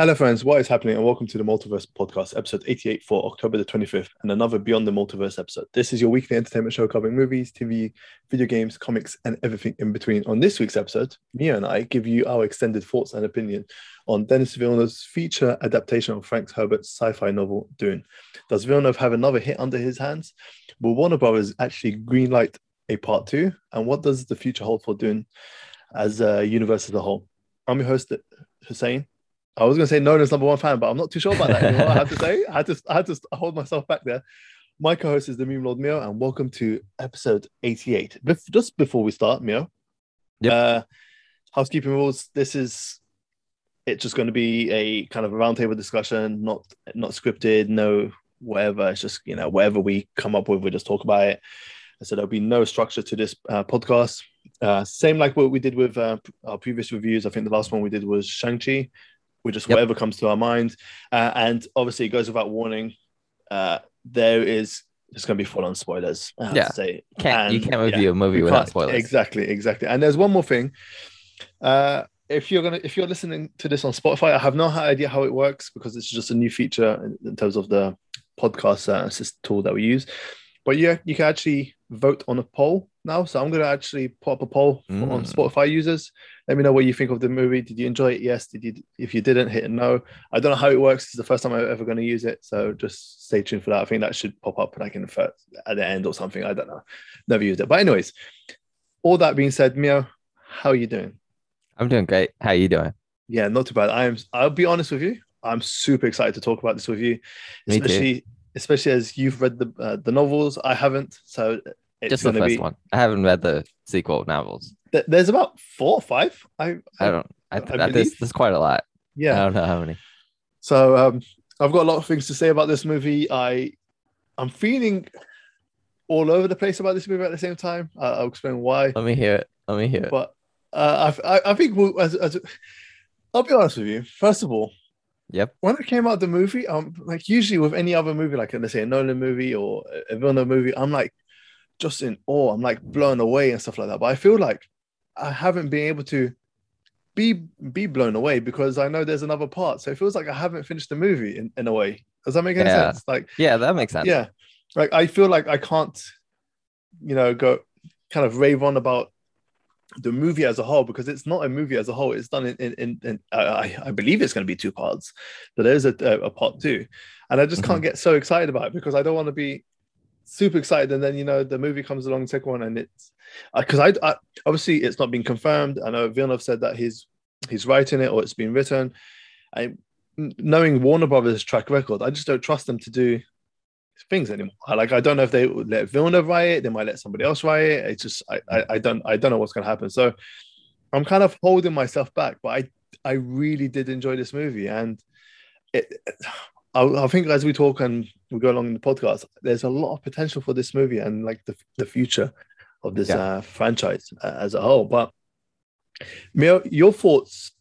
Hello, friends. What is happening? And welcome to the Multiverse Podcast, episode 88 for October the 25th, and another Beyond the Multiverse episode. This is your weekly entertainment show covering movies, TV, video games, comics, and everything in between. On this week's episode, Mia and I give you our extended thoughts and opinion on Denis Villeneuve's feature adaptation of Frank Herbert's sci fi novel, Dune. Does Villeneuve have another hit under his hands? Will Warner Brothers actually greenlight a part two? And what does the future hold for Dune as a universe as a whole? I'm your host, Hussein. I was going to say known as number one fan, but I'm not too sure about that anymore. I have to say, I had to, I had to hold myself back there. My co-host is the Meme Lord Mio, and welcome to episode 88. Bef- just before we start, Mio, Yep. uh, housekeeping rules. This is it's just going to be a kind of a roundtable discussion, not not scripted, no whatever. It's just you know whatever we come up with, we just talk about it. So there'll be no structure to this uh, podcast. Uh, same like what we did with uh, our previous reviews. I think the last one we did was Shang Chi. We just Yep. whatever comes to our mind, uh, and obviously it goes without warning. Uh, there is there's going to be full on spoilers. I have Yeah. to say Can't you can't yeah, review a movie without spoilers? Exactly, exactly. And there's one more thing. Uh, if you're gonna if you're listening to this on Spotify, I have no idea how it works because it's just a new feature in, in terms of the podcast uh, assist tool that we use. But yeah, you can actually vote on a poll now. So I'm gonna actually put up a poll for- on Mm. Spotify users. Let me know what you think of the movie. Did you enjoy it? Yes. Did you? If you didn't, hit a no. I don't know how it works. It's the first time I'm ever going to use it, so just stay tuned for that. I think that should pop up like in the first at the end or something. I don't know. Never used it, but anyways. All that being said, Mio, how are you doing? I'm doing great. How are you doing? Yeah, not too bad. I am. I'll be honest with you. I'm super excited to talk about this with you, especially especially as you've read the uh, the novels. I haven't, so it's Just the first be. one. I haven't read the sequel novels. th- There's about four or five. I, I don't. I, th- I I there's, there's quite a lot. yeah. I don't know how many. So um, I've got a lot of things to say about this movie. I I'm feeling all over the place about this movie at the same time. Uh, I'll explain why. Let me hear it. Let me hear it. But uh, I, I I think we'll, as, as I'll be honest with you. First of all, Yep. when it came out the movie, um, like usually with any other movie, like let's say a Nolan movie or a Villeneuve movie, I'm like just in awe. I'm like blown away and stuff like that. But I feel like I haven't been able to be be blown away because I know there's another part. So it feels like I haven't finished the movie in, in a way. Does that make any Yeah. sense? Like Yeah, that makes sense. yeah, like I feel like I can't, you know, go kind of rave on about the movie as a whole because it's not a movie as a whole. It's done in in, in, in I, I believe it's going to be two parts, but there's a, a, a part two, and I just can't mm-hmm. get so excited about it because I don't want to be super excited and then you know the movie comes along second one and it's uh, because I, I obviously it's not been confirmed. I know Villeneuve said that he's he's writing it or it's been written. I knowing Warner Brothers track record, I just don't trust them to do things anymore. Like I don't know if they would let Villeneuve write it, they might let somebody else write it. It's just I I, I don't I don't know what's gonna happen. So I'm kind of holding myself back, but I I really did enjoy this movie and it I, I think as we talk and we go along in the podcast, there's a lot of potential for this movie and like the, the future of this Yeah. uh, franchise uh, as a whole. But Mio, your thoughts,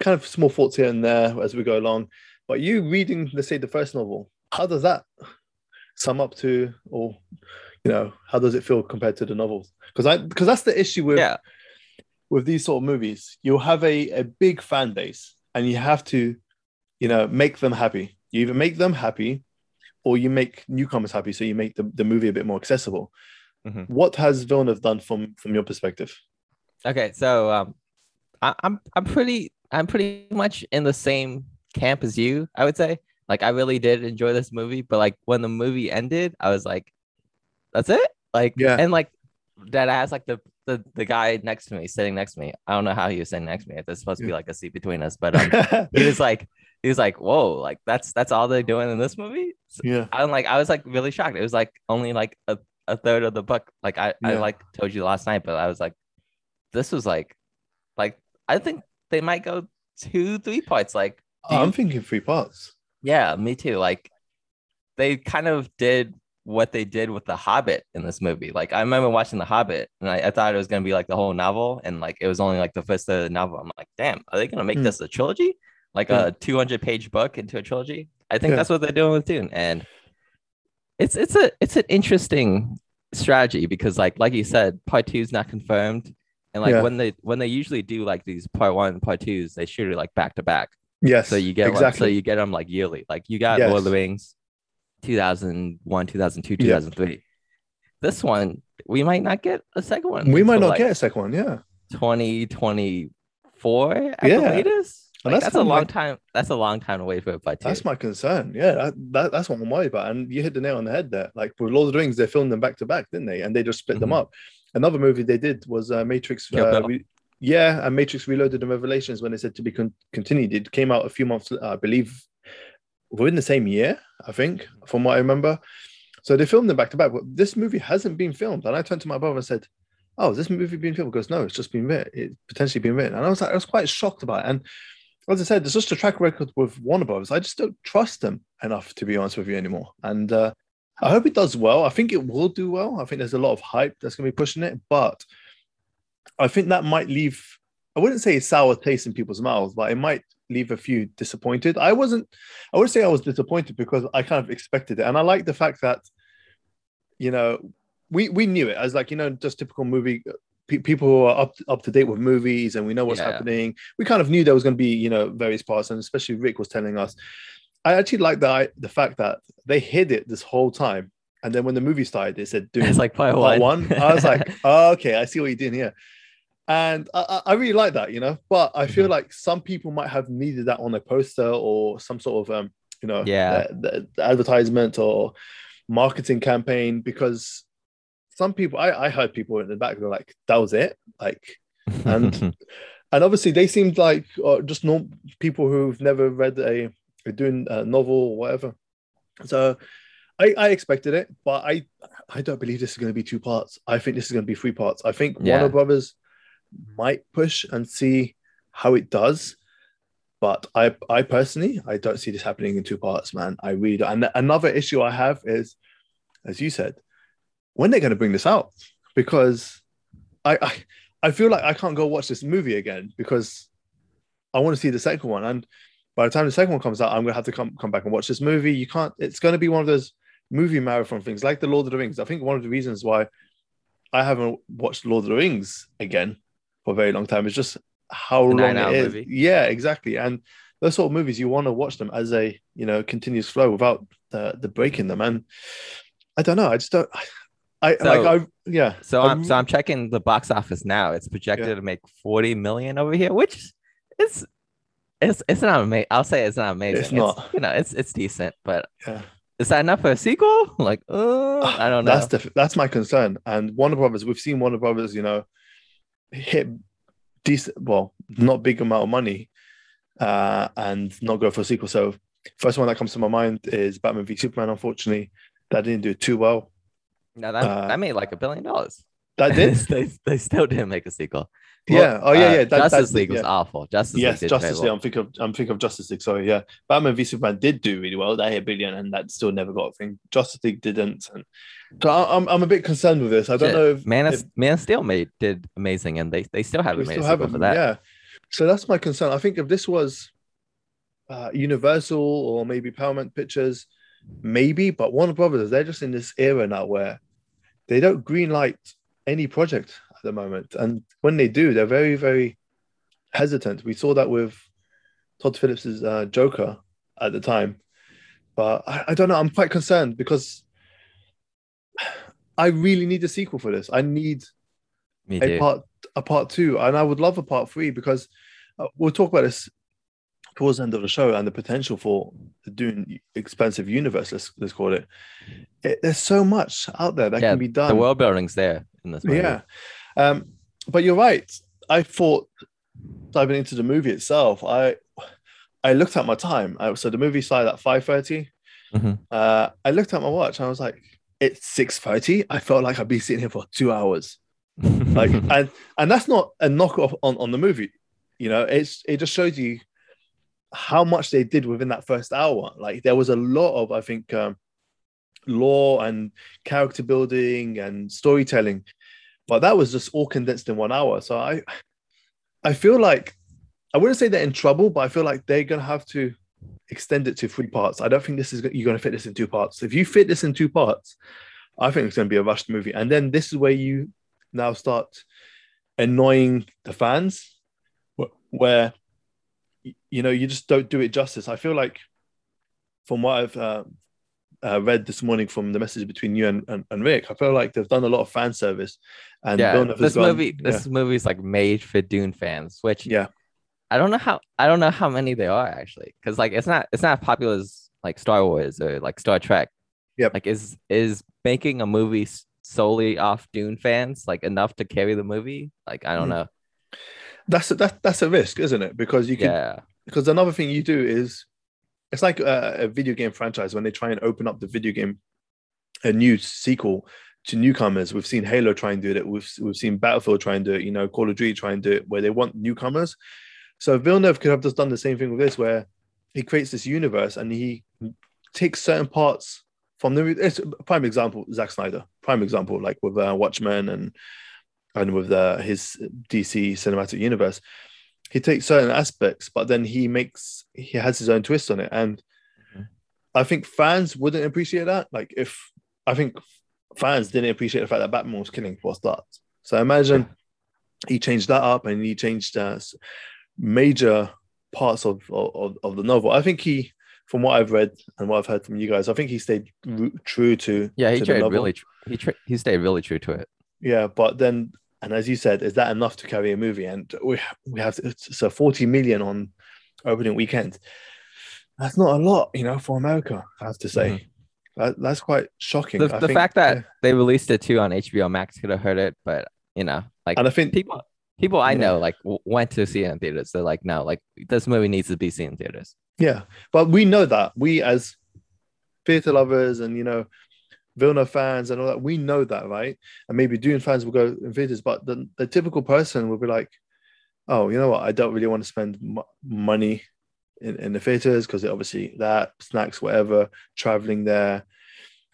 kind of small thoughts here and there as we go along. But you reading, let's say, the first novel, how does that sum up to, or you know, how does it feel compared to the novels? Because I, because that's the issue with Yeah. with these sort of movies. You'll have a a big fan base, and you have to, you know, make them happy. You either make them happy, or you make newcomers happy. So you make the, the movie a bit more accessible. Mhm. What has Villeneuve done from from your perspective? Okay. So um, I, I'm I'm pretty I'm pretty much in the same camp as you. I would say. Like I really did enjoy this movie, but like when the movie ended, I was like, "That's it." Like Yeah. and like that has like the the the guy next to me sitting next to me. I don't know how he was sitting next to me. If there's supposed to be like a seat between us, but um, he was like he was like whoa like that's that's all they're doing in this movie? So yeah, i'm like i was like really shocked. It was like only like a, a third of the book. Like i i like told you last night but i was like this was like like i think they might go two three parts like I'm you- thinking three parts. yeah me too. Like they kind of did what they did with the hobbit in this movie. Like i remember watching the hobbit and i, I thought it was going to be like the whole novel and like it was only like the first of the novel. I'm like damn are they going to make Hmm. this a trilogy like Yeah. a 200 page book into a trilogy i think Yeah. that's what they're doing with dune and it's it's a it's an interesting strategy because like like you said part two is not confirmed and like Yeah. when they when they usually do like these part one part twos they shoot it like back to back Yes. So you get exactly. so you get them like yearly. Like you got Lord of the Yes. Rings, 2001, 2002, Yeah. 2003. This one we might not get a second one. we might not like, get a second one. Yeah. 2024 at Yeah. the latest. Like, that's that's, a long like- time. That's a long time to wait for it. But That's my concern. Yeah, that, that, that's what I'm worried about. And you hit the nail on the head there. Like with Lord of the Rings, they filmed them back to back, didn't they? And they just split them Mhm. up. Another movie they did was uh, Matrix. Uh. Re- yeah, and Matrix Reloaded and Revelations when they said to be con- continued. It came out a few months, I believe, within the same year, I think, from what I remember. So they filmed them back to back. But this movie hasn't been filmed. And I turned to my brother and said, Oh, this movie been filmed? He goes, No, it's just been written. It's potentially been written. And I was like, I was quite shocked about it. And as I said, there's just a track record with Warner Brothers. I just don't trust them enough, to be honest with you, anymore. And uh, I hope it does well. I think it will do well. I think there's a lot of hype that's going to be pushing it, but I think that might leave, I wouldn't say sour taste in people's mouths, but it might leave a few disappointed. I wasn't, I would say I was disappointed because I kind of expected it. And I like the fact that, you know, we, we knew it as like, you know, just typical movie pe- people who are up, up to date with movies and we know what's Yeah. happening. We kind of knew there was going to be, you know, various parts, and especially Rick was telling us. I actually like the the fact that they hid it this whole time, and then when the movie started, they said, "Dune it's like part, part one. one." I was like, oh, "Okay, I see what you're doing here," and I, I really like that, you know. But I feel Mhm. like some people might have needed that on a poster or some sort of, um, you know, Yeah. advertisement or marketing campaign because some people, I, I heard people in the back were like, "That was it," like and- and obviously they seemed like uh, just normal people who've never read a, a Dune a novel or whatever. So I, I expected it, but I I don't believe this is going to be two parts. I think this is going to be three parts. I think Yeah. Warner Brothers might push and see how it does, but I I personally I don't see this happening in two parts, man. I really don't. And another issue I have is, as you said, when they're going to bring this out because I, I I feel like I can't go watch this movie again because I want to see the second one. And by the time the second one comes out, I'm gonna have to come come back and watch this movie. You can't. It's going to be one of those movie marathon things, like the Lord of the Rings. I think one of the reasons why I haven't watched Lord of the Rings again for a very long time is just how a long it is. movie. Yeah, exactly. And those sort of movies, you want to watch them as a you know continuous flow without the the break in them. And I don't know. I just don't. I So- like. I yeah. So I I'm so I'm checking the box office now. It's projected Yeah. to make 40 million over here, which is it's it's not amazing. I'll say it's not amazing. It's not. you know, it's it's decent, but Yeah. is that enough for a sequel? Like, uh, I don't know. That's the that's my concern. And Warner Brothers, we've seen Warner Brothers, you know, hit decent, well, not big amount of money, uh, and not go for a sequel. So, first one that comes to my mind is Batman v Superman. Unfortunately, that didn't do too well. No, that, uh, that made like a billion dollars. That did, they, they still didn't make a sequel. yeah. Oh yeah, Uh, yeah. That, Justice that's- League was yeah. awful. Justice Yes, League did Justice League. well. I'm thinking of I'm thinking of Justice League. Sorry, yeah. Batman v Superman did do really well. They hit a billion, and that still never got a thing. Justice League didn't, and so I'm I'm a bit concerned with this. I don't Shit. know if Man of if- Man of Steel made did amazing, and they they still haven't made still a sequel for that. Yeah. So that's my concern. I think if this was uh, Universal or maybe Paramount Pictures, maybe, but Warner Brothers, they're just in this era now where they don't greenlight any project at the moment. And when they do, they're very, very hesitant. We saw that with Todd Phillips's uh, Joker at the time. But I, I don't know. I'm quite concerned because I really need a sequel for this. I need a part a part two, and I would love a part three because uh, we'll talk about this towards the end of the show and the potential for doing expensive universe. Let's let's call it. it there's so much out there that Yeah, can be done. the world building's there in this movie. yeah, um, but you're right. I thought diving into the movie itself, I I looked at my time. I, so the movie started at five Mhm. Uh, I looked at my watch and I was like, it's six thirty. I felt like I'd be sitting here for two hours like and and that's not a knockoff on, on the movie you know it's it just shows you how much they did within that first hour. Like there was a lot of i think um lore and character building and storytelling but that was just all condensed in one hour. So i i feel like i wouldn't say they're in trouble but i feel like they're gonna have to extend it to three parts. I don't think this is you're gonna fit this in two parts. If you fit this in two parts i think it's gonna be a rushed movie. And then this is where you now start annoying the fans where you know, you just don't do it justice. I feel like, from what I've uh, uh, read this morning from the message between you and, and, and Rick, I feel like they've done a lot of fan service. And yeah, this gone- movie, yeah. this movie is like made for Dune fans, which Yeah. I don't know how I don't know how many there are actually, because like it's not it's not as popular as like Star Wars or like Star Trek. yeah Like is is making a movie solely off Dune fans like enough to carry the movie? Like I don't Mhm. know. That's a, that, that's a risk, isn't it? Because you can Yeah, because another thing you do is it's like a, a video game franchise when they try and open up the video game a new sequel to newcomers. We've seen halo try and do it. We've, we've seen battlefield try and do it. You know call of duty try and do it where they want newcomers. So villeneuve could have just done the same thing with this where he creates this universe and he takes certain parts from the it's a prime example Zack snyder. Prime example like with uh, watchmen and and with uh, his dc cinematic universe he takes certain aspects, but then he makes he has his own twist on it. And Mhm. I think fans wouldn't appreciate that. Like if I think fans didn't appreciate the fact that Batman was killing for starts. So imagine he changed that up and he changed uh, major parts of, of of the novel. I think he, from what I've read and what I've heard from you guys, I think he stayed ru- true to yeah. He to the novel. really. Tr- he tra- he stayed really true to it. Yeah, but then, and as you said, is that enough to carry a movie? And we we have so forty million on opening weekend. That's not a lot, you know, for America. I have to say, that, that's quite shocking. Mm-hmm. The, the think, fact that yeah. they released it too on HBO Max could have hurt it, but you know, like and I think people people I Yeah. know like w- went to see it in theaters. They're like, no, like this movie needs to be seen in theaters. Yeah, but we know that we as theater lovers and you know Villeneuve fans and all that, we know that, right? And maybe Dune fans will go in theaters, but the, the typical person will be like, "Oh, you know what? I don't really want to spend m- money in, in the theaters because obviously that snacks, whatever, traveling there.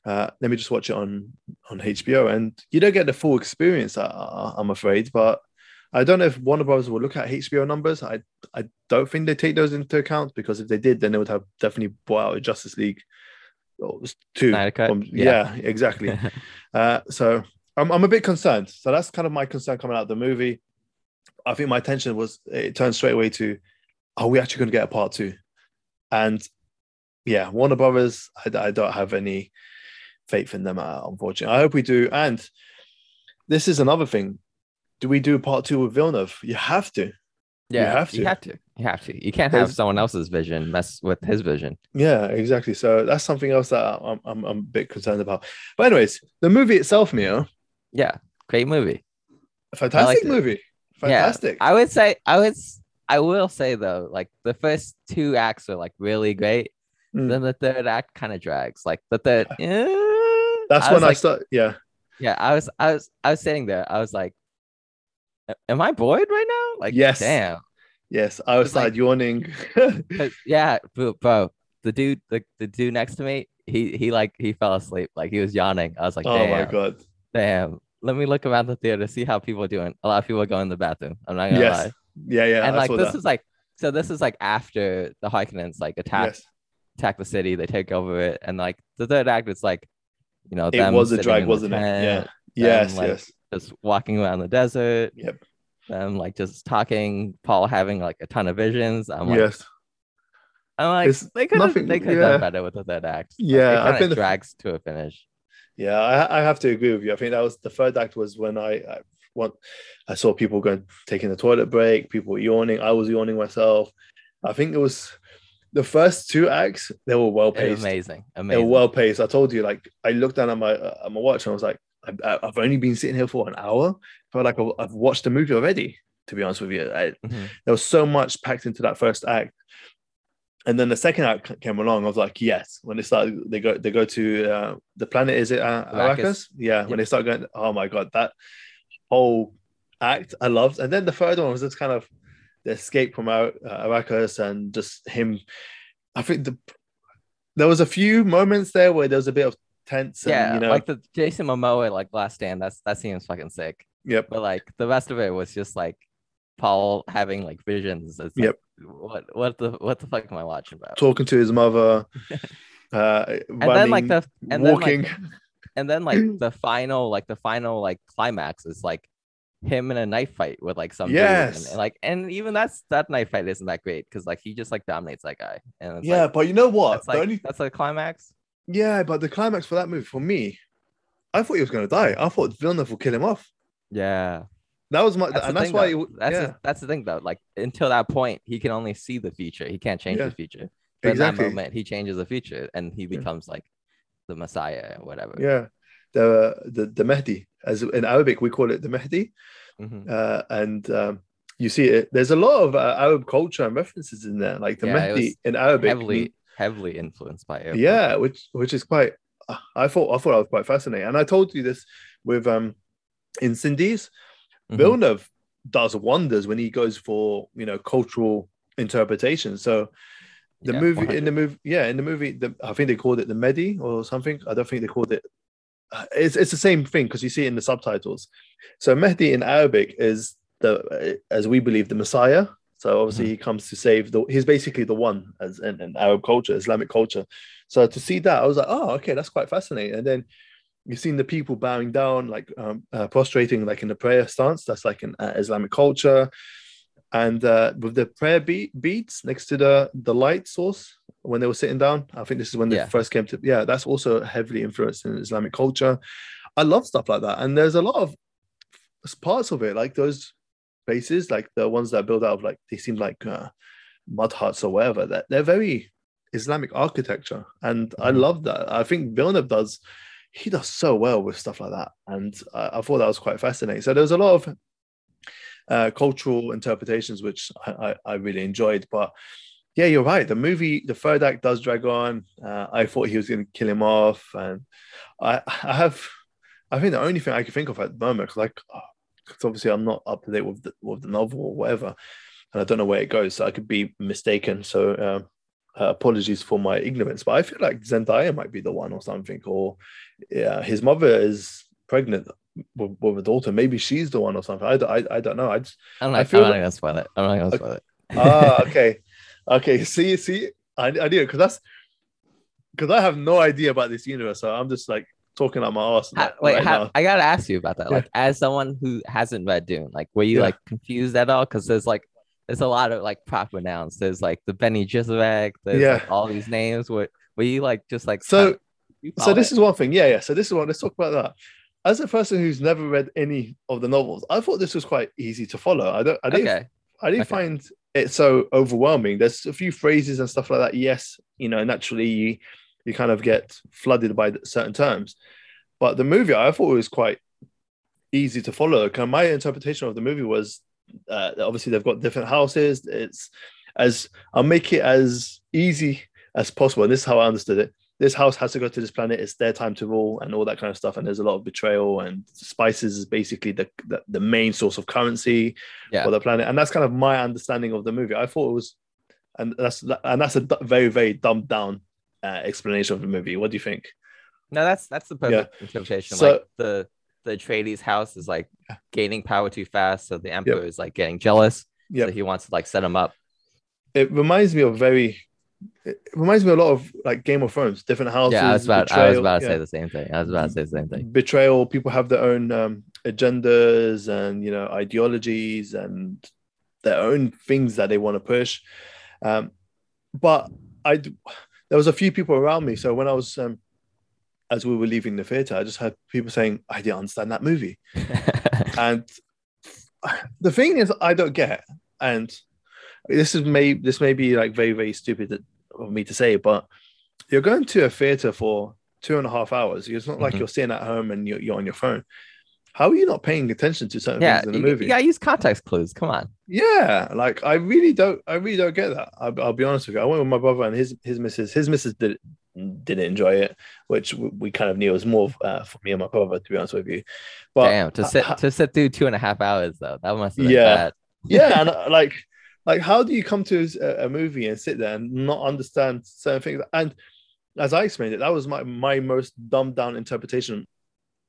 Uh, let me just watch it on on HBO, and you don't get the full experience. I, I'm afraid, but I don't know if Warner Bros. will look at HBO numbers. I I don't think they take those into account because if they did, then they would have definitely bought out Justice League two. From- Yeah. yeah. exactly. uh, so I'm, I'm a bit concerned. So that's kind of my concern coming out of the movie. I think my attention was it turned straight away to, are we actually going to get a part two? And yeah, Warner Brothers, I, I don't have any faith in them, uh, unfortunately. I hope we do. And this is another thing. Do we do part two with Villeneuve? You have to. Yeah, have You have to. You have to. You can't have There's- someone else's vision mess with his vision. Yeah, exactly. So that's something else that I'm, I'm, I'm a bit concerned about. But anyways, the movie itself, Mio, Yeah, great movie. fantastic movie. Fantastic. Yeah, I would say I would. I will say though, like the first two acts are like really great. Mm. Then the third act kind of drags. Like the third. eh, that's I when I like, start. Yeah. Yeah, I was. I was. I was sitting there. I was like, "A- "Am I bored right now?" Like, Yes. damn. Yes. I was like- yawning. Uh, yeah, bro, bro, the dude, the, the dude next to me, he he like he fell asleep, like he was yawning. I was like, oh my god. damn. Let me look around the theater, see how people are doing. A lot of people are going to the bathroom. I'm not gonna Yes. lie. Yeah, yeah. and I like this that. is like, so this is like after the Harkonnens like attack yes. attack the city, they take over it, and like the third act, it's like, you know, It was a drag, wasn't it? Yeah. tent, Yes. like, yes. Just walking around the desert. Yep. Them like just talking, Paul having like a ton of visions. I'm like, yes. I'm like, It's they could have nothing- they could have yeah. done better with the third act. Yeah, it I think the- drags to a finish. Yeah, I, I have to agree with you. I think that was the third act was when I, I want I saw people going taking the toilet break, people yawning. I was yawning myself. I think it was the first two acts. They were well paced. amazing, They amazing. were well paced. I told you, like I looked down at my uh, at my watch and I was like, I, I've only been sitting here for an hour. I felt like I've- watched the movie already. To be honest with you, I, Mhm. there was so much packed into that first act. And then the second act came along. I was like, yes. When they start, they go they go to uh, the planet. Is it uh, Arrakis. Yeah. When they start going, oh my god, that whole act I loved. And then the third one was just kind of the escape from Ar- uh, Arrakis and just him. I think the there was a few moments there where there was a bit of tense. And, Yeah, you know, like the Jason Momoa like Last Stand. That's that seems fucking sick. yep. But like the rest of it was just like Paul having like visions. It's like, Yep. what what the what the fuck am I watching about? Talking to his mother. Uh, And then like the and then like and then like the final like the final like climax is like him in a knife fight with like some Yes. and, like and even that's that knife fight isn't that great because like he just like dominates that guy and it's yeah, like, but you know what? that's like only that's a climax yeah, but the climax for that movie for me, I thought he was gonna die. I thought Villeneuve would kill him off. yeah That was my, that's and that's why. though. It, that's yeah, the, that's the thing though like until that point he can only see the future he can't change Yeah. the future but exactly. in that moment he changes the future and he Yeah. becomes like the messiah or whatever Yeah, the the the Mehdi, as in Arabic we call it the Mehdi, Mhm. uh, and um, you see it. There's a lot of uh, Arab culture and references in there, like the Yeah, Mehdi was in Arabic. heavily heavily influenced by Arab yeah, which which is quite. I thought I thought that was quite fascinating, and I told you this with um Incendies. Mhm. Villeneuve does wonders when he goes for you know cultural interpretation. So the Yeah, movie 100. in the movie, yeah, in the movie, the, I think they called it the Mehdi or something. I don't think they called it. It's it's the same thing because you see it in the subtitles. So Mehdi in Arabic is the as we believe the Messiah. So obviously he comes to save the. He's basically the one as in, in Arab culture, Islamic culture. So to see that, I was like, oh, okay, that's quite fascinating. And then you've seen the people bowing down, like um, uh, prostrating, like in the prayer stance. That's like in uh, Islamic culture. And uh, with the prayer be- beads next to the the light source when they were sitting down, I think this is when they Yeah. first came to. Yeah, that's also heavily influenced in Islamic culture. I love stuff like that, and there's a lot of parts of it, like those places, like the ones that are built out of like they seem like uh, mud huts or whatever. That they're very Islamic architecture, and I Mhm. love that. I think Villeneuve does. He does so well with stuff like that, and I, I thought that was quite fascinating. So there's a lot of uh, cultural interpretations which I, I, I really enjoyed. But yeah, you're right. The movie, the third act does drag on. Uh, I thought he was going to kill him off, and I, I have, I think the only thing I can think of at the moment, like, because obviously I'm not up to date with the, with the novel or whatever, and I don't know where it goes, so I could be mistaken. So um, uh, apologies for my ignorance, but I feel like Zendaya might be the one or something, or yeah, his mother is pregnant with, with a daughter. Maybe she's the one or something. I, don't- I, I don't know. I just I not, feel I'm not like- gonna spoil it. I'm not gonna spoil it. ah okay okay see see i, I it because that's because i have no idea about this universe so i'm just like talking out my ass like, wait, right ha- I gotta ask you about that. Like, as someone who hasn't read Dune, like, were you Yeah. like confused at all? Because there's like, there's a lot of like proper nouns. There's like the Bene Gesserit. There's Yeah. like all these names. Were were you like just like So- so this it? is one thing yeah yeah so this is one. let's talk about that as a person who's never read any of the novels i thought this was quite easy to follow i don't i didn't okay. I didn't Okay. find it so overwhelming. There's a few phrases and stuff like that. Yes, you know, naturally you, kind of get flooded by certain terms. But the movie, I thought it was quite easy to follow. Kind of my interpretation of the movie was uh, obviously they've got different houses. It's as I'll make it as easy as possible. And this is how I understood it. This house has to go to this planet. It's their time to rule and all that kind of stuff. And there's a lot of betrayal and spices is basically the, the, the main source of currency Yeah. for the planet. And that's kind of my understanding of the movie. I thought it was, and that's and that's a very very dumbed down uh, explanation of the movie. What do you think? No, that's that's the perfect interpretation. So- like the the Atreides house is like gaining power too fast, so the Emperor is like getting jealous. Yep. So he wants to like set him up. It reminds me of very. It reminds me a lot of like Game of Thrones, different houses. yeah, I was about I was about to yeah. say the same thing. I was about to say the same thing. betrayal people have their own um, agendas and you know ideologies and their own things that they want to push um, but i there was a few people around me. So when i was um, as we were leaving the theater i just heard people saying i didn't understand that movie. And the thing is i don't get and this is may this may be like very very stupid of me to say but you're going to a theater for two and a half hours. It's not like Mhm. you're sitting at home and you're, you're on your phone how are you not paying attention to certain yeah, things in you, the movie you gotta use context clues. Come on. yeah like i really don't i really don't get that I'll, I'll be honest with you i went with my brother and his his missus his missus did, didn't enjoy it which we, kind of knew was more uh, for me and my brother to be honest with you but Damn, to sit to sit through two and a half hours though. That must have Yeah. bad. yeah and uh, like like how do you come to a, a movie and sit there and not understand certain things and as i explained it that was my my most dumbed down interpretation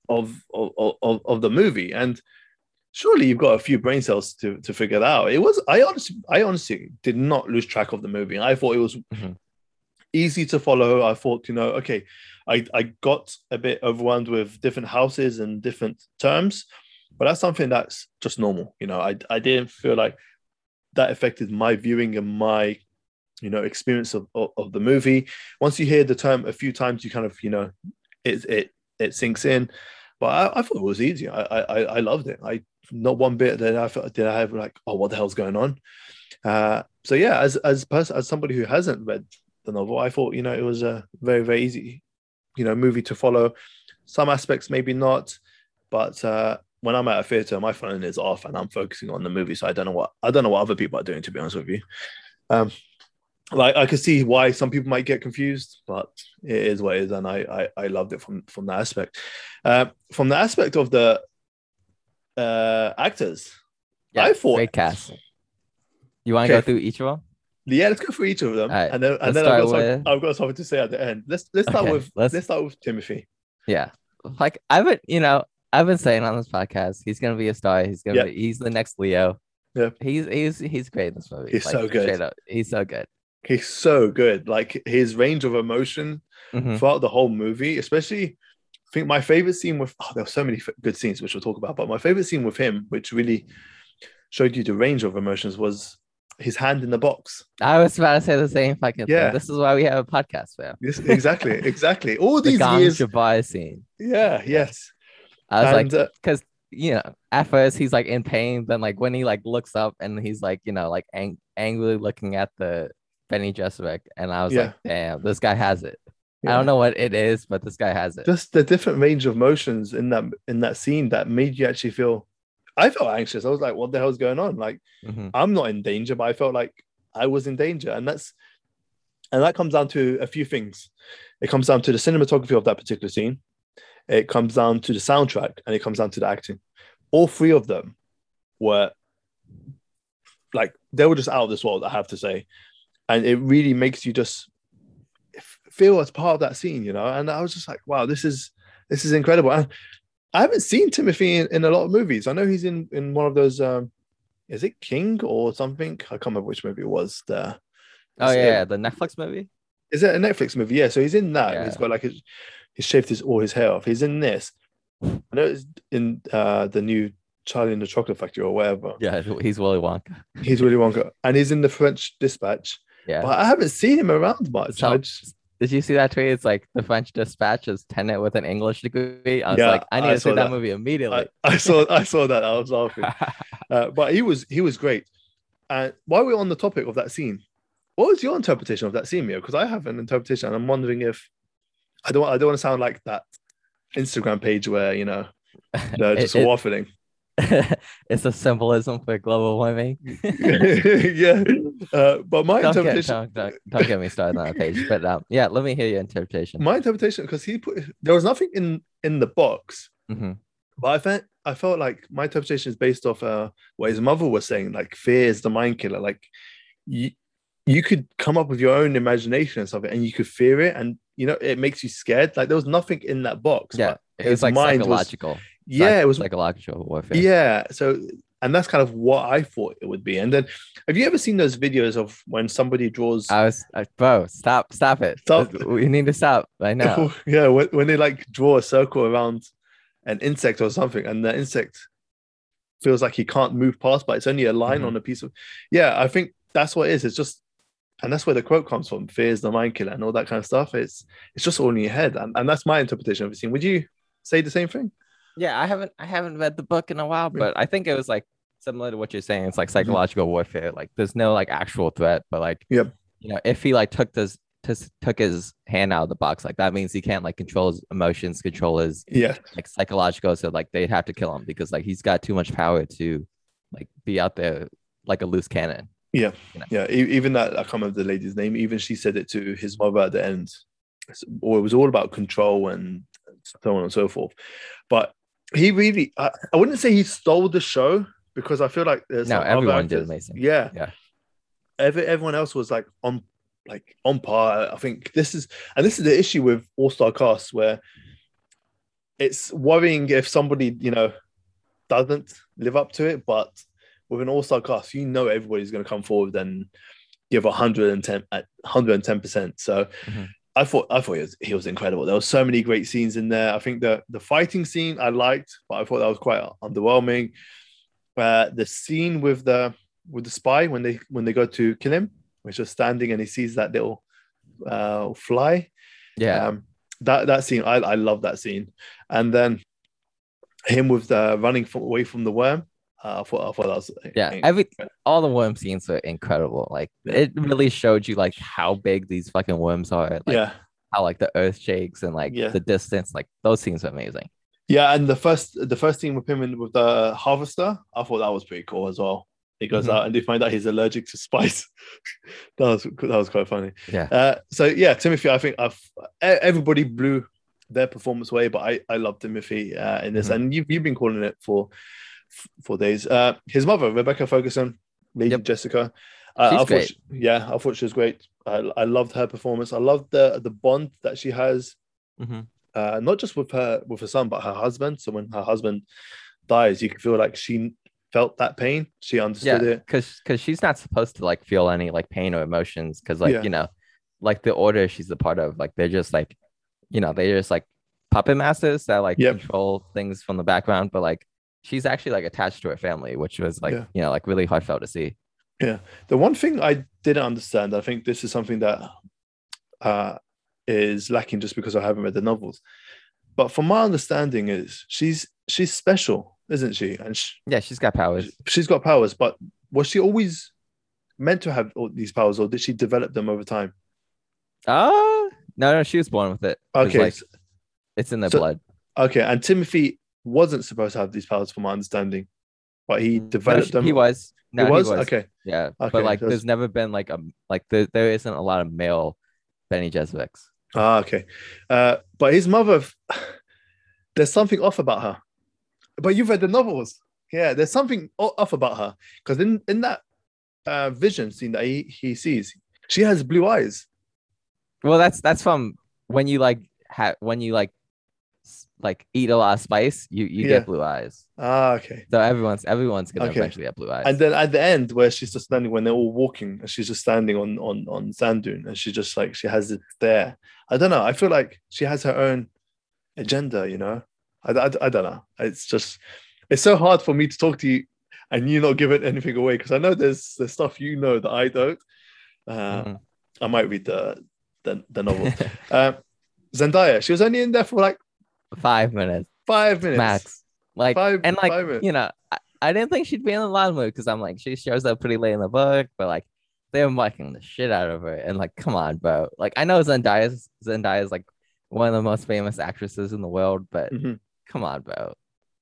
of of of, of the movie and surely you've got a few brain cells to to figure that out it was i honestly i honestly did not lose track of the movie i thought it was Mhm. easy to follow i thought you know okay i i got a bit overwhelmed with different houses and different terms but that's something that's just normal. You know, I I didn't feel like that affected my viewing and my you know experience of, of, of the movie. Once you hear the term a few times, you kind of you know it it it sinks in. But I, I thought it was easy. I, I I loved it. I not one bit that I felt did I have like oh what the hell's going on. Uh, so yeah, as as person as somebody who hasn't read the novel, I thought you know it was a very very easy you know movie to follow. Some aspects maybe not, but uh, when I'm at a theater, my phone is off and I'm focusing on the movie. So I don't know what I don't know what other people are doing. To be honest with you, um, like I could see why some people might get confused, but it is what it is, and I I, I loved it from from that aspect. Uh, from the aspect of the uh, actors, Yeah, I thought great cast. You want to Okay. go through each of them? Yeah, let's go through each of them, right, and then and then I've got, with- I've got something to say at the end. Let's let's start Okay, with let's- let's start with Timothy. Yeah. Like I've been, you know, I've been saying on this podcast, he's gonna be a star. He's gonna Yeah. be he's the next Leo. Yeah. He's he's he's great in this movie. He's like, so good. up, He's so good. He's so good. Like his range of emotion Mhm. throughout the whole movie, especially. I think my favorite scene with oh, there were so many good scenes which we'll talk about, but my favorite scene with him, which really showed you the range of emotions, was his hand in the box. I was about to say the same fucking Yeah. thing. This is why we have a podcast, man. Yes, exactly, exactly. All The these Gom Jabbar, scene. yeah, yes. I was like, and uh, because you know, at first he's like in pain, then like when he like looks up and he's like, you know, like ang- angrily looking at the Bene Gesserit, and I was Yeah. like, damn, this guy has it. I don't know what it is, but this guy has it. just the different range of motions in that in that scene that made you actually feel. I felt anxious. I was like, "What the hell's going on?" Like, Mhm. I'm not in danger, but I felt like I was in danger, and that's and that comes down to a few things. It comes down to the cinematography of that particular scene. It comes down to the soundtrack, and it comes down to the acting. All three of them were like they were just out of this world. I have to say, and it really makes you just feel as part of that scene, you know. And I was just like, wow, this is this is incredible. And I haven't seen Timothy in, in a lot of movies. I know he's in in one of those. Um, is it King or something? I can't remember which movie it was. There. Oh yeah, the Netflix movie. Is it a Netflix movie? Yeah. So he's in that. Yeah. He's got like his, he's shaved his all his hair off. He's in this. I know it's in uh the new Charlie and the Chocolate Factory or whatever. Yeah, he's Willy Wonka. He's Willy Wonka, and he's in the French Dispatch. Yeah. But I haven't seen him around much. So- I just- Did you see that tweet? It's like the French Dispatch is Tenet with an English degree. I was Yeah, like, I need I to see that, that. movie immediately. I, I saw I saw that. I was laughing. Uh, but he was he was great. And while we're on the topic of that scene, what was your interpretation of that scene, Mio? Because I have an interpretation, and I'm wondering if I don't I don't want to sound like that Instagram page where you know they're just it- waffling. it's a symbolism for global warming. yeah, uh, but my don't, get, interpretation, don't, don't, don't get me started on that page. But um, yeah, let me hear your interpretation. my interpretation, because he put there was nothing in in the box, Mhm. but I felt I felt like my interpretation is based off uh, what his mother was saying, like fear is the mind killer. Like you you could come up with your own imagination and something, and you could fear it, and you know it makes you scared. Like there was nothing in that box. Yeah, but it was like mind was- psychological. Yeah, it was psychological warfare. Yeah. So, and that's kind of what I thought it would be. And then, have you ever seen those videos of when somebody draws? I was, uh, bro, stop, stop it. Stop. We need to stop right now. yeah, when, when they like draw a circle around an insect or something, and the insect feels like he can't move past, but it's only a line Mhm. on a piece of. Yeah, I think that's what it is. It's just, and that's where the quote comes from: "Fear is the mind killer," and all that kind of stuff. It's it's just all in your head, and, and that's my interpretation of the scene. Would you say the same thing? Yeah, I haven't, I haven't read the book in a while, but I think it was like similar to what you're saying. It's like mm-hmm. psychological warfare. Like there's no like actual threat, but like, Yep. you know, if he like took this, tis- took his hand out of the box, like that means he can't like control his emotions, control his Yeah, like psychological. So like they'd have to kill him because like he's got too much power to like be out there like a loose cannon. Yeah, you know? yeah. Even that, I can't remember the lady's name. Even she said it to his mother at the end. Or it was all about control and so on and so forth. But he really, I, I wouldn't say he stole the show because I feel like there's No, everyone did amazing. Yeah, Yeah. Every, everyone else was like on, like on par. I think this is, and this is the issue with All Star casts where it's worrying if somebody you know doesn't live up to it, but with an all-star cast, you know everybody's going to come forward and give 110 at 110 percent. So Mhm. I thought I thought he was, he was incredible. There were so many great scenes in there. I think the the fighting scene I liked, but I thought that was quite underwhelming. Uh, the scene with the with the spy when they when they go to kill him, he's just standing and he sees that little uh, fly. Yeah. Um, that that scene, I I love that scene. And then him with the running away from the worm. Uh, I thought I thought that was yeah. Every all the worm scenes were incredible. Like it really showed you like how big these fucking worms are. Like yeah. how like the earth shakes and like Yeah. the distance. Like those scenes are amazing. Yeah, and the first the first scene with him and with the harvester, I thought that was pretty cool as well. He goes Mhm. out and they find out he's allergic to spice. that was that was quite funny. Yeah. Uh, so yeah, Timothy, I think I've everybody blew their performance away, but I I love Timothy uh, in this, Mhm. and you've you've been calling it for for days. Uh, his mother, Rebecca Ferguson, Lady Yep. Jessica. Uh, I thought she- yeah, I thought she was great. I, I loved her performance. I loved the the bond that she has hmm uh, not just with her with her son, but her husband. So when her husband dies, you can feel like she felt that pain. She understood Yeah, it. because because she's not supposed to like feel any like pain or emotions because like Yeah. you know, like the order she's a part of, like they're just like, you know, they're just like puppet masters that like Yep. control things from the background, but like she's actually like attached to her family, which was like Yeah. you know like really heartfelt to see. Yeah. The one thing I didn't understand, I think this is something that uh, is lacking just because I haven't read the novels. But from my understanding, is she's she's special, isn't she? And sh Yeah, she's got powers. she's got powers. But was she always meant to have all these powers, or did she develop them over time? Oh no, no, she was born with it. Okay, like it's in their so- blood. okay. And Timothy wasn't supposed to have these powers, from my understanding, but he No, developed she- them. He was. No, he was? okay. Yeah, Okay, but like, that's- there's never been like a like there, there isn't a lot of male Bene Gesserits. Ah, okay. Uh, but his mother, there's something off about her. But you've read the novels. Yeah, there's something off about her. Because in, in that uh, vision scene that he, he sees, she has blue eyes. Well, that's that's from when you like have when you like like eat a lot of spice, you you Yeah. get blue eyes. Ah, okay. So everyone's everyone's gonna Okay. eventually have blue eyes. And then at the end, where she's just standing, when they're all walking, and she's just standing on on on sand dune, and she just like she has it there. I don't know. I feel like she has her own agenda. You know, I, I, I don't know. It's just it's so hard for me to talk to you and you not giving anything away because I know there's there's stuff you know that I don't. Uh, Mhm. I might read the the, the novel. uh, Zendaya, she was only in there for like Five minutes five minutes. max. Like Five- and like five you know, I, I didn't think she'd be in the lot mood because I'm like she shows up pretty late in the book, but like they're mucking the shit out of her. And like, come on, bro. Like I know Zendaya's Zendaya's like one of the most famous actresses in the world, but Mhm. come on, bro.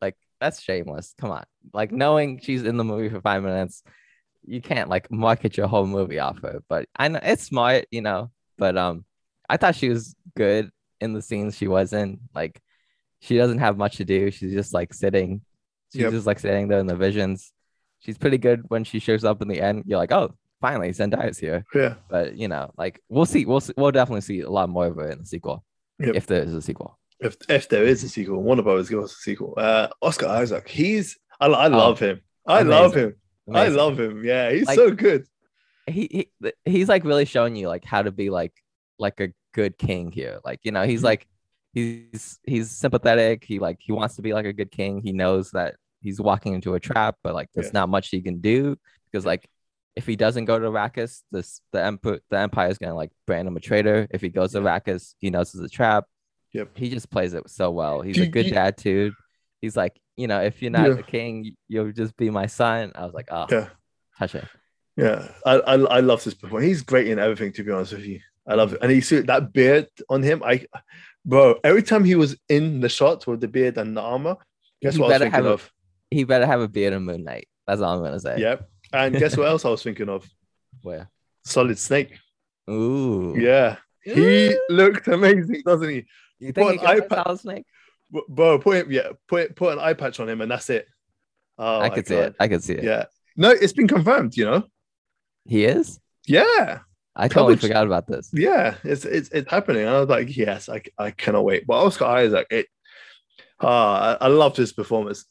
Like that's shameless. Come on. Like knowing she's in the movie for five minutes, you can't like market your whole movie off her. But I know it's smart, you know. But um, I thought she was good in the scenes she was in. Like she doesn't have much to do. She's just like sitting. She's Yep. just like sitting there in the visions. She's pretty good when she shows up in the end. You're like, oh, finally Zendaya's here. Yeah. But you know, like we'll see. We'll see, we'll definitely see a lot more of her in the sequel, Yep. if there is a sequel. if if there is a sequel, Brothers give us a sequel. Uh, Oscar Isaac, he's I, I love him. I love amazing. him. I love him. Yeah, he's Like- so good. he, he he's like really showing you like how to be like like a good king here. Like you know, he's Mhm. like he's he's sympathetic. He like he wants to be like a good king. He knows that he's walking into a trap, but like there's Yeah. not much he can do because like if he doesn't go to Arrakis, this the emperor the empire is gonna like brand him a traitor. If he goes to Arrakis, he knows it's a trap. Yep. He just plays it so well. He's Do a good you- dad too. He's like, you know, if you're not Yeah. a king, you'll just be my son. I was like, oh, Yeah, touching. yeah. I, I I love this performance. He's great in everything. To be honest with you, I love it. And you see that beard on him. I, bro. Every time he was in the shot with the beard and the armor, guess He what I was thinking a- of? He better have a beard in Moon Knight. That's all I'm gonna say. Yep. And guess what else I was thinking of? Where? Solid Snake. Ooh. Yeah, he looked amazing, doesn't he? You think he Put an could play iPad- Solid Snake? Bro, put him. Yeah, put put an eye patch on him, and that's it. Oh, I could see God. it. I could see it. Yeah. No, it's been confirmed. You know. He is. Yeah. I totally forgot about this. Yeah, it's it's it's happening. I was like, yes, I, I cannot wait. But Oscar Isaac, it ah, I, I loved his performance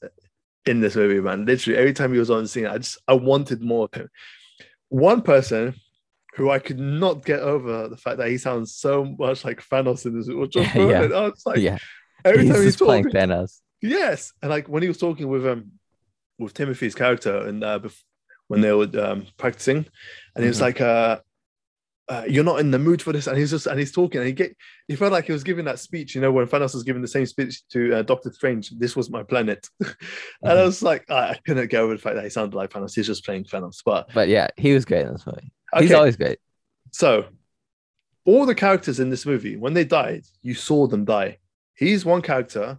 in this movie, man. Literally, every time he was on scene, I just I wanted more of him. One person who I could not get over the fact that he sounds so much like Thanos in this. Or Josh Yeah. I was like, yeah, every he's time he's just playing talking, Thanos. yes, and like when he was talking with um with Timothy's character and uh, bef- when they were um, practicing, and he was Mhm. like, uh, uh, "You're not in the mood for this," and he's just and he's talking, and he get he felt like he was giving that speech, you know, when Thanos was giving the same speech to uh, Doctor Strange. This was my planet, and I Mhm. was like, I, I couldn't get over the fact that he sounded like Thanos. He's just playing Thanos, but But yeah, he was great in this movie. He's okay. always great. So, all the characters in this movie, when they died, you saw them die. He's one character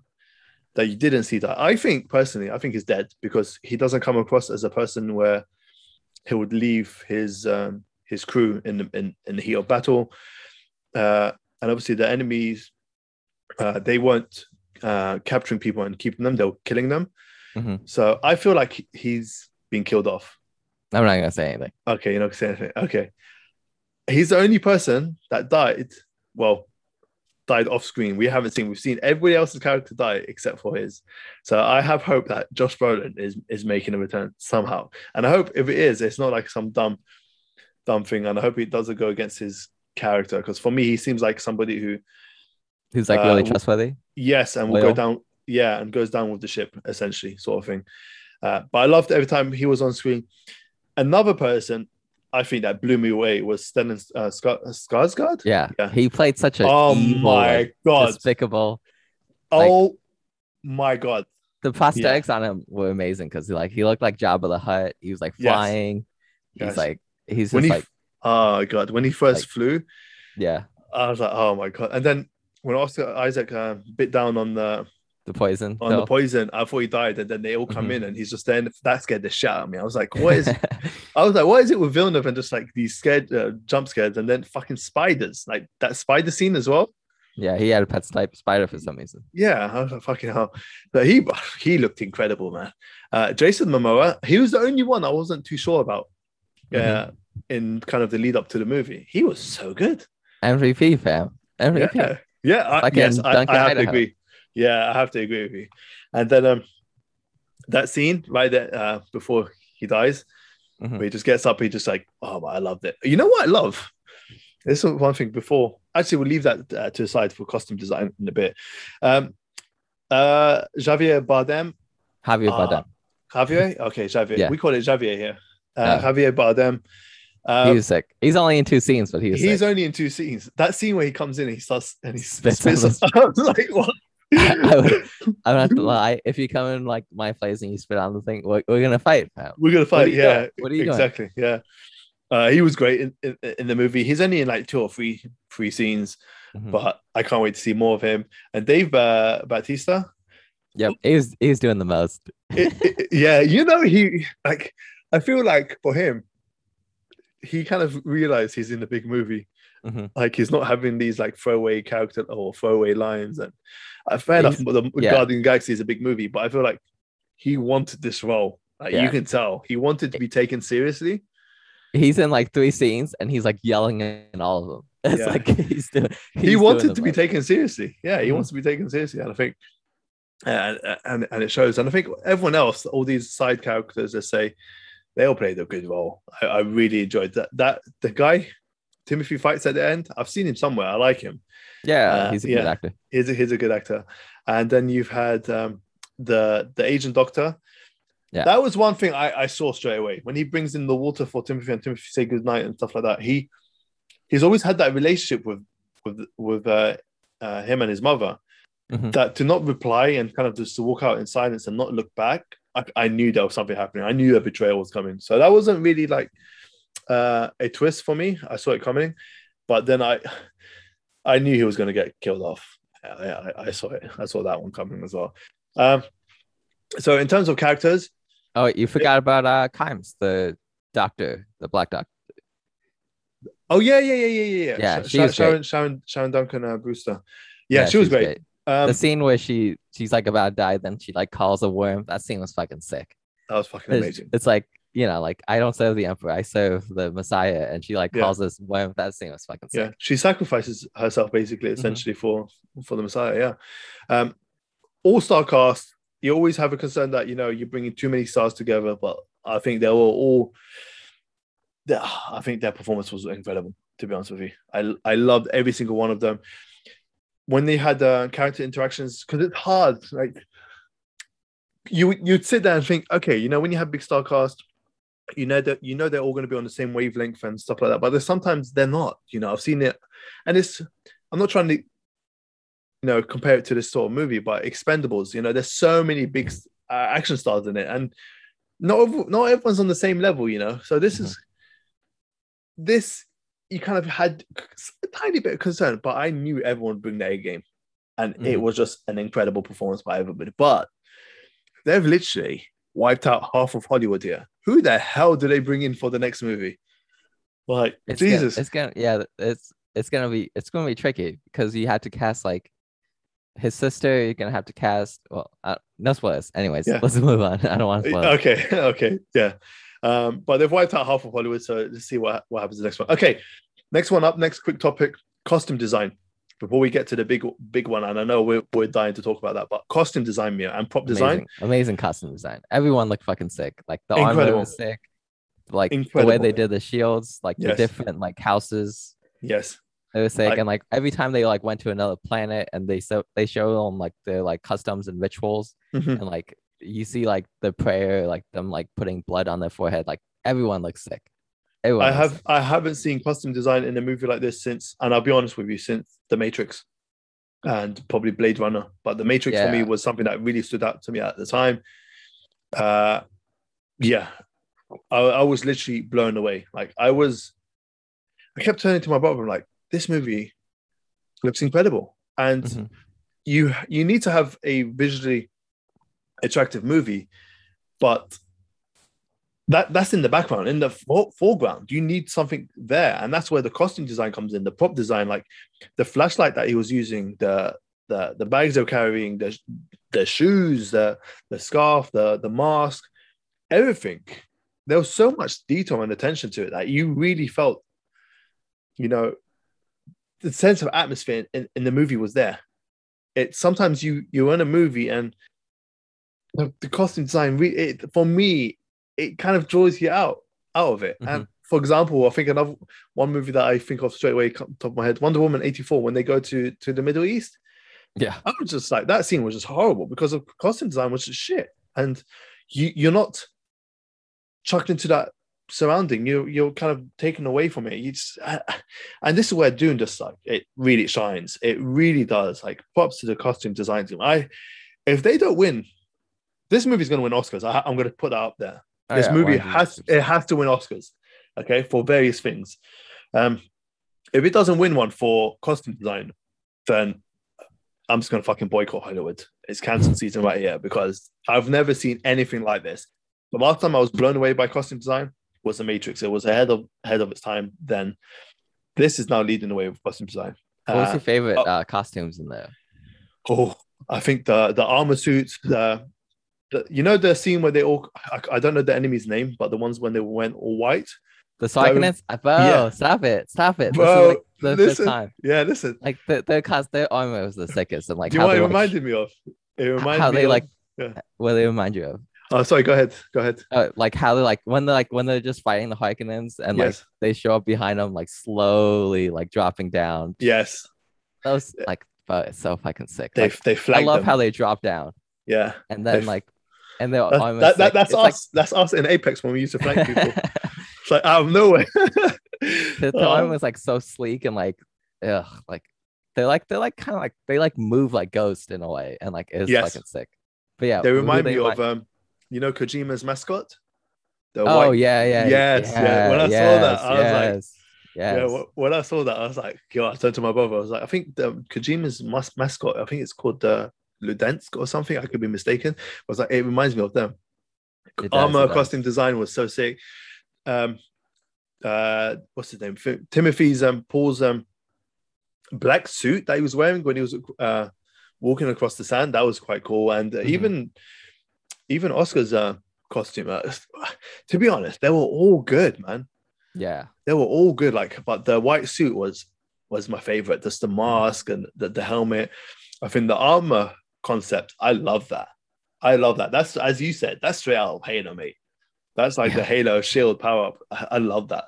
that you didn't see die. I think personally, I think he's dead because he doesn't come across as a person where he would leave his um, his crew in the in, in the heat of battle. Uh, and obviously, the enemies uh, they weren't uh, capturing people and keeping them; they were killing them. Mhm. So I feel like he- he's been killed off. I'm not gonna say anything. Okay, you're not gonna say anything. Okay. He's the only person that died, well, died off screen. We haven't seen, we've seen everybody else's character die except for his. So I have hope that Josh Brolin is is making a return somehow. And I hope if it is, it's not like some dumb, dumb thing. And I hope it doesn't go against his character. Because for me, he seems like somebody who, Who's like Uh, really trustworthy? yes, and will go down, yeah, and goes down with the ship, essentially, sort of thing. Uh, but I loved every time he was on screen. Another person I think that blew me away was Stellan uh, Skar- Skarsgård. Yeah. Yeah. He played such a Oh evil, my god! despicable. like- oh my god! The prosthetics on him were amazing because like he looked like Jabba the Hutt. He was like flying. Yes. He's like he's When just he like Oh god! When he first Like- flew, yeah, I was like, oh my god! And then when Oscar Isaac uh, bit down on the the poison. on the poison, I thought he died, and then they all come Mhm. in, and he's just there. And that scared the shit out of me. I was like, what is? I was like, what is it with Villeneuve and just like these scared uh, jump scares, and then fucking spiders, like that spider scene as well. yeah, he had a pet type spider for some reason. Yeah, I was like, fucking hell. But he he looked incredible, man. Uh, Jason Momoa, he was the only one I wasn't too sure about. Yeah, in kind of the lead up to the movie, he was so good. MVP fam. MVP. Yeah, yeah. I, Fucking yes, I, I have to agree. Yeah, I have to agree with you. And then um, that scene right there uh, before he dies, Mhm. where he just gets up, he just like, oh, I loved it. You know what I love? This is one thing before. Actually, we'll leave that uh, to the side for costume design in a bit. Um, uh, Javier Bardem, Javier Ah, Bardem. Javier. Okay, Javier. Yeah. We call it Javier here. Uh, Yeah. Javier Bardem. he Um, was sick. He's only in two scenes, but he was he's sick. only in two scenes. That scene where he comes in, and he starts and he Spits spits. on spits I was like, what? I would, I don't have to lie. If you come in like my place and you spit on the thing, we're, we're gonna fight, fam. We're gonna fight. you Yeah, doing? What are you doing? exactly. Yeah, uh, he was great in, in, in the movie. He's only in like two or three three scenes, Mhm. but I can't wait to see more of him. And Dave uh, Bautista, Yep, he was he was doing the most. it- it- yeah, you know he like. I feel like for him, he kind of realized he's in a big movie. Mhm. Like he's not having these like throwaway character or throwaway lines. And uh, fair enough, He's- the yeah. Guardian Galaxy is a big movie, but I feel like he wanted this role. Like, Yeah. You can tell he wanted to be taken seriously. He's in like three scenes and he's like yelling in all of them. It's Yeah. like he's doing. he he's doing wanted to be most. taken seriously. Yeah, he Mhm. wants to be taken seriously, and I think, and, and and it shows. And I think everyone else, all these side characters, they say they all played a good role. I, I really enjoyed that. That the guy, Timothy fights at the end. I've seen him somewhere. I like him. Yeah, uh, he's a good actor. He's a, he's a good actor. And then you've had um, the the agent doctor. Yeah. That was one thing I, I saw straight away when he brings in the water for Timothy and Timothy say goodnight and stuff like that. He he's always had that relationship with with with uh, uh, him and his mother. Mhm. That to not reply and kind of just to walk out in silence and not look back, I, I knew there was something happening. I knew a betrayal was coming. So that wasn't really like uh, a twist for me. I saw it coming, but then I I knew he was going to get killed off. I, I, I saw it. I saw that one coming as well. Um, so in terms of characters, Oh, you forgot about uh Kynes, the doctor, the black doctor. oh yeah, yeah, yeah, yeah, yeah, yeah. Yeah, Sh- she was Sharon, great. Sharon, Sharon Duncan uh, Brewster. Yeah, she was she's great. Um, the scene where she she's like about to die, then she like calls a worm. That scene was fucking sick. that was fucking It's, amazing. it's like you know, like I don't serve the emperor, I serve the Messiah, and she like Yeah. calls this worm. That scene was fucking sick. Yeah, she sacrifices herself basically, Mm-hmm. essentially for for the Messiah. Yeah, um, all star cast. You always have a concern that you know you're bringing too many stars together, but I think they were all I think their performance was incredible. To be honest with you, I I loved every single one of them. When they had uh, character interactions, because it's hard. Like you you'd sit there and think, okay, you know, when you have big star cast, you know that you know they're all going to be on the same wavelength and stuff like that. But there's sometimes they're not. You know, I've seen it, and it's. I'm not trying to, you know, compare it to this sort of movie, but Expendables. You know, there's so many big uh, action stars in it, and not not everyone's on the same level. You know, so this is this. You kind of had a tiny bit of concern, but I knew everyone would bring their A game, and it Mhm. was just an incredible performance by everybody. But they've literally wiped out half of Hollywood here. Who the hell do they bring in for the next movie? Like It's Jesus, Gonna, it's gonna yeah. It's it's gonna be it's gonna be tricky because you had to cast like his sister. You're gonna have to cast. Well, uh, no spoilers. Anyways, Yeah. let's move on. I don't want to spoil. it. okay, okay, yeah. Um, but they've wiped out half of Hollywood, so let's see what what happens the next one. Okay, next one up. Next quick topic: costume design. Before we get to the big big one, and I know we're, we're dying to talk about that, but costume design, Mia, and prop design, Amazing, amazing costume design. Everyone looked fucking sick. Like the armor Incredible. was sick. Like the way they did the shields, like Yes. the different like houses. yes, It was sick, Like- and like every time they like went to another planet and they so they show them like their like customs and rituals, Mhm. and like you see like the prayer, like them like putting blood on their forehead. Like everyone looks sick. Everyone I looks have sick. I haven't seen costume design in a movie like this since, and I'll be honest with you, since The Matrix and probably Blade Runner. But The Matrix for me was something that really stood out to me at the time. Uh, yeah, I, I was literally blown away. Like I was, I kept turning to my brother, I'm like, this movie looks incredible, and Mhm. you you need to have a visually attractive movie, but that that's in the background in the fore- foreground. You need something there. And that's where the costume design comes in the prop design like the flashlight that he was using the the the bags they're carrying the the shoes the the scarf the the mask everything. There was so much detail and attention to it that you really felt you know the sense of atmosphere in, in the movie was there. It sometimes you you're in a movie and the, the costume design re- it, for me it kind of draws you out out of it. And mm-hmm. for example, I think another one movie that I think of straight away, top of my head, Wonder Woman eighty four, when they go to to the Middle East, Yeah. I was just like that scene was just horrible because the costume design was just shit, and you you're not chucked into that surrounding. You you're kind of taken away from it. You just, and this is where Dune just like it really shines. It really does. Like props to the costume design team. I if they don't win, this movie's going to win Oscars. I, I'm going to put that up there Oh, this yeah, movie has it has to win Oscars, okay, for various things. Um, if it doesn't win one for costume design, then I'm just gonna fucking boycott Hollywood. It's cancelled season right here because I've never seen anything like this. The last time I was blown away by costume design was The Matrix. It was ahead of ahead of its time. Then this is now leading the way with costume design. What was Uh, your favorite oh. uh, costumes in there? Oh, I think the the armor suits, the, the you know the scene where they all I, I don't know the enemy's name, but the ones when they went all white. The Sarkanists? Bro, yeah. stop it. Stop it. Bro, this is like the listen. time. Yeah, listen. Like the, their cost their armor was the sickest and like Do you how know what they it like, reminded me of? It reminded how me they of, like yeah. what they remind you of. Oh, sorry. Go ahead. Go ahead. Uh, like how they like when they're like when they're just fighting the Harkonnens and like they show up behind them like slowly like dropping down. Yes, That was like but it's so fucking sick. they Like, they I love them. how they drop down yeah, and then They- like and their that, armor. that, that- that's us. That's us in Apex when we used to flank people. it's like out of nowhere. the, Oh, armor was like so sleek and like ugh, like they're like they're like kind of like they like move like ghost in a way and like it's Yes. fucking sick. But yeah, they remind they me of um, you know, Kojima's mascot. The oh white- yeah, yeah, Yes, yeah. When I saw that, I was like, yes, yes. Yeah, when I saw that, I was like, God, I turned to my brother. I was like, I think the Kojima's mas- mascot, I think it's called the Ludens or something. I could be mistaken. I was like, it reminds me of them. Does, Armor costume design was so sick. Um, uh, what's his name? Timothy's um, Paul's um, black suit that he was wearing when he was uh, walking across the sand. That was quite cool. And uh, Mhm. even even Oscar's uh, costume. Uh, to be honest, they were all good, man yeah, they were all good like but the white suit was was my favorite just the mask and the, the helmet i think the armor concept i love that i love that that's as you said that's straight out of halo mate that's like the halo shield power up I, love that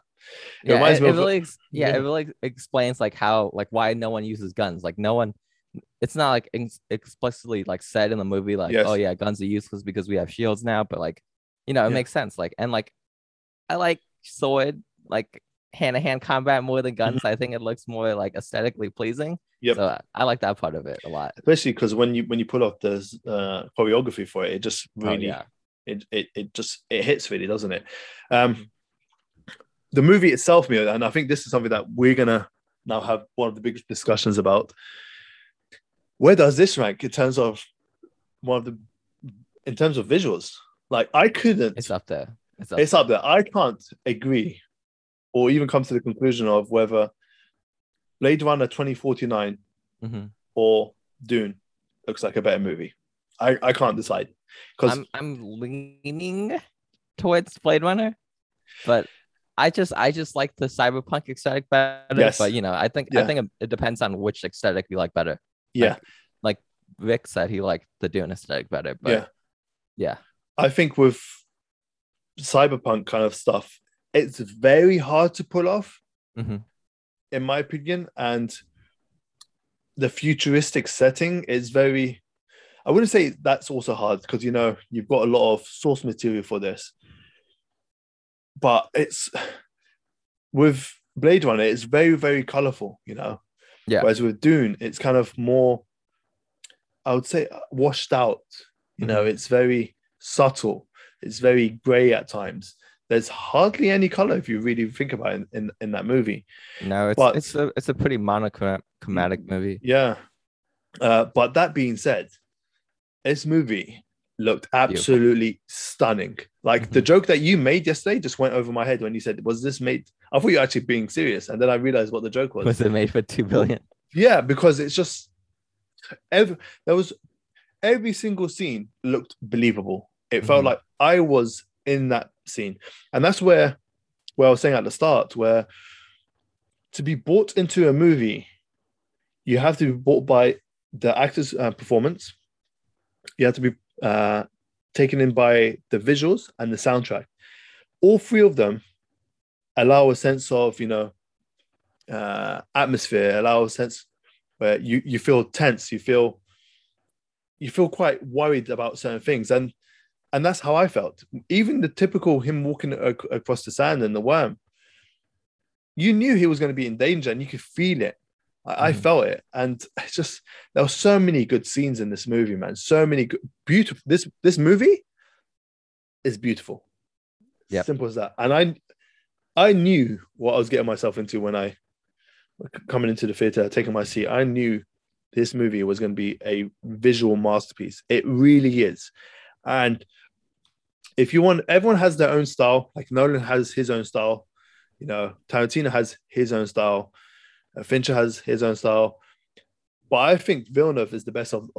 It yeah, reminds it, me it of- really, yeah, yeah. it really explains like how, like, why no one uses guns. Like, no one, it's not like ex- explicitly like said in the movie, like, Yes. oh yeah, guns are useless because we have shields now. But like, you know, it Yeah. makes sense. Like, and like, I like sword, like hand to hand combat more than guns. I think it looks more like aesthetically pleasing. Mm-hmm. Yep. So I, I like that part of it a lot. especially because when you when you pull off the uh, choreography for it, it just Oh, really yeah. it, it it just it hits really, doesn't it? Um, the movie itself, Mio, and I think this is something that we're gonna now have one of the biggest discussions about. Where does this rank in terms of one of the in terms of visuals? Like I couldn't. It's up there. It's up it's up there. I can't agree or even come to the conclusion of whether Blade Runner 2049 Mhm. or Dune looks like a better movie. I, I can't decide because I'm I'm leaning towards Blade Runner, but I just I just like the cyberpunk aesthetic better. Yes. But you know, I think Yeah. I think it- depends on which aesthetic you like better. yeah, Like Vic said he liked the Dune aesthetic better, but Yeah. yeah, I think with cyberpunk kind of stuff, it's very hard to pull off, Mhm. in my opinion. And the futuristic setting is very, I wouldn't say that's also hard because you know you've got a lot of source material for this, but it's with Blade Runner, it's very, very colorful, you know. Yeah. Whereas with Dune, it's kind of more, I would say, washed out. You know, Mm-hmm. it's very subtle. It's very gray at times. There's hardly any color if you really think about it in, in, in that movie. no, it's But- it's a it's a pretty monochromatic movie. Yeah. Uh, but that being said, this movie looked absolutely stunning. Like the Mhm. joke that you made yesterday just went over my head when you said, Was this made? I thought you were actually being serious. And then I realized what the joke was. Was it made for two billion? Yeah, because it's just every there was every single scene looked believable. It felt Mhm. like I was in that scene, and that's where where I was saying at the start, where to be bought into a movie, you have to be bought by the actor's uh, performance. You have to be uh, taken in by the visuals and the soundtrack. All three of them allow a sense of you know uh, atmosphere, allow a sense where you you feel tense, you feel you feel quite worried about certain things, and and that's how I felt. Even the typical him walking ac- across the sand and the worm, you knew he was going to be in danger, and you could feel it. I, I Mhm. felt it, and it's just there were so many good scenes in this movie, man. So many good, beautiful. This this movie is beautiful. Yep. simple as that. And I I knew what I was getting myself into when I coming into the theater, taking my seat. I knew this movie was going to be a visual masterpiece. It really is. And if you want, everyone has their own style. Like Nolan has his own style. You know, Tarantino has his own style. Uh, Fincher has his own style. But I think Villeneuve is the best of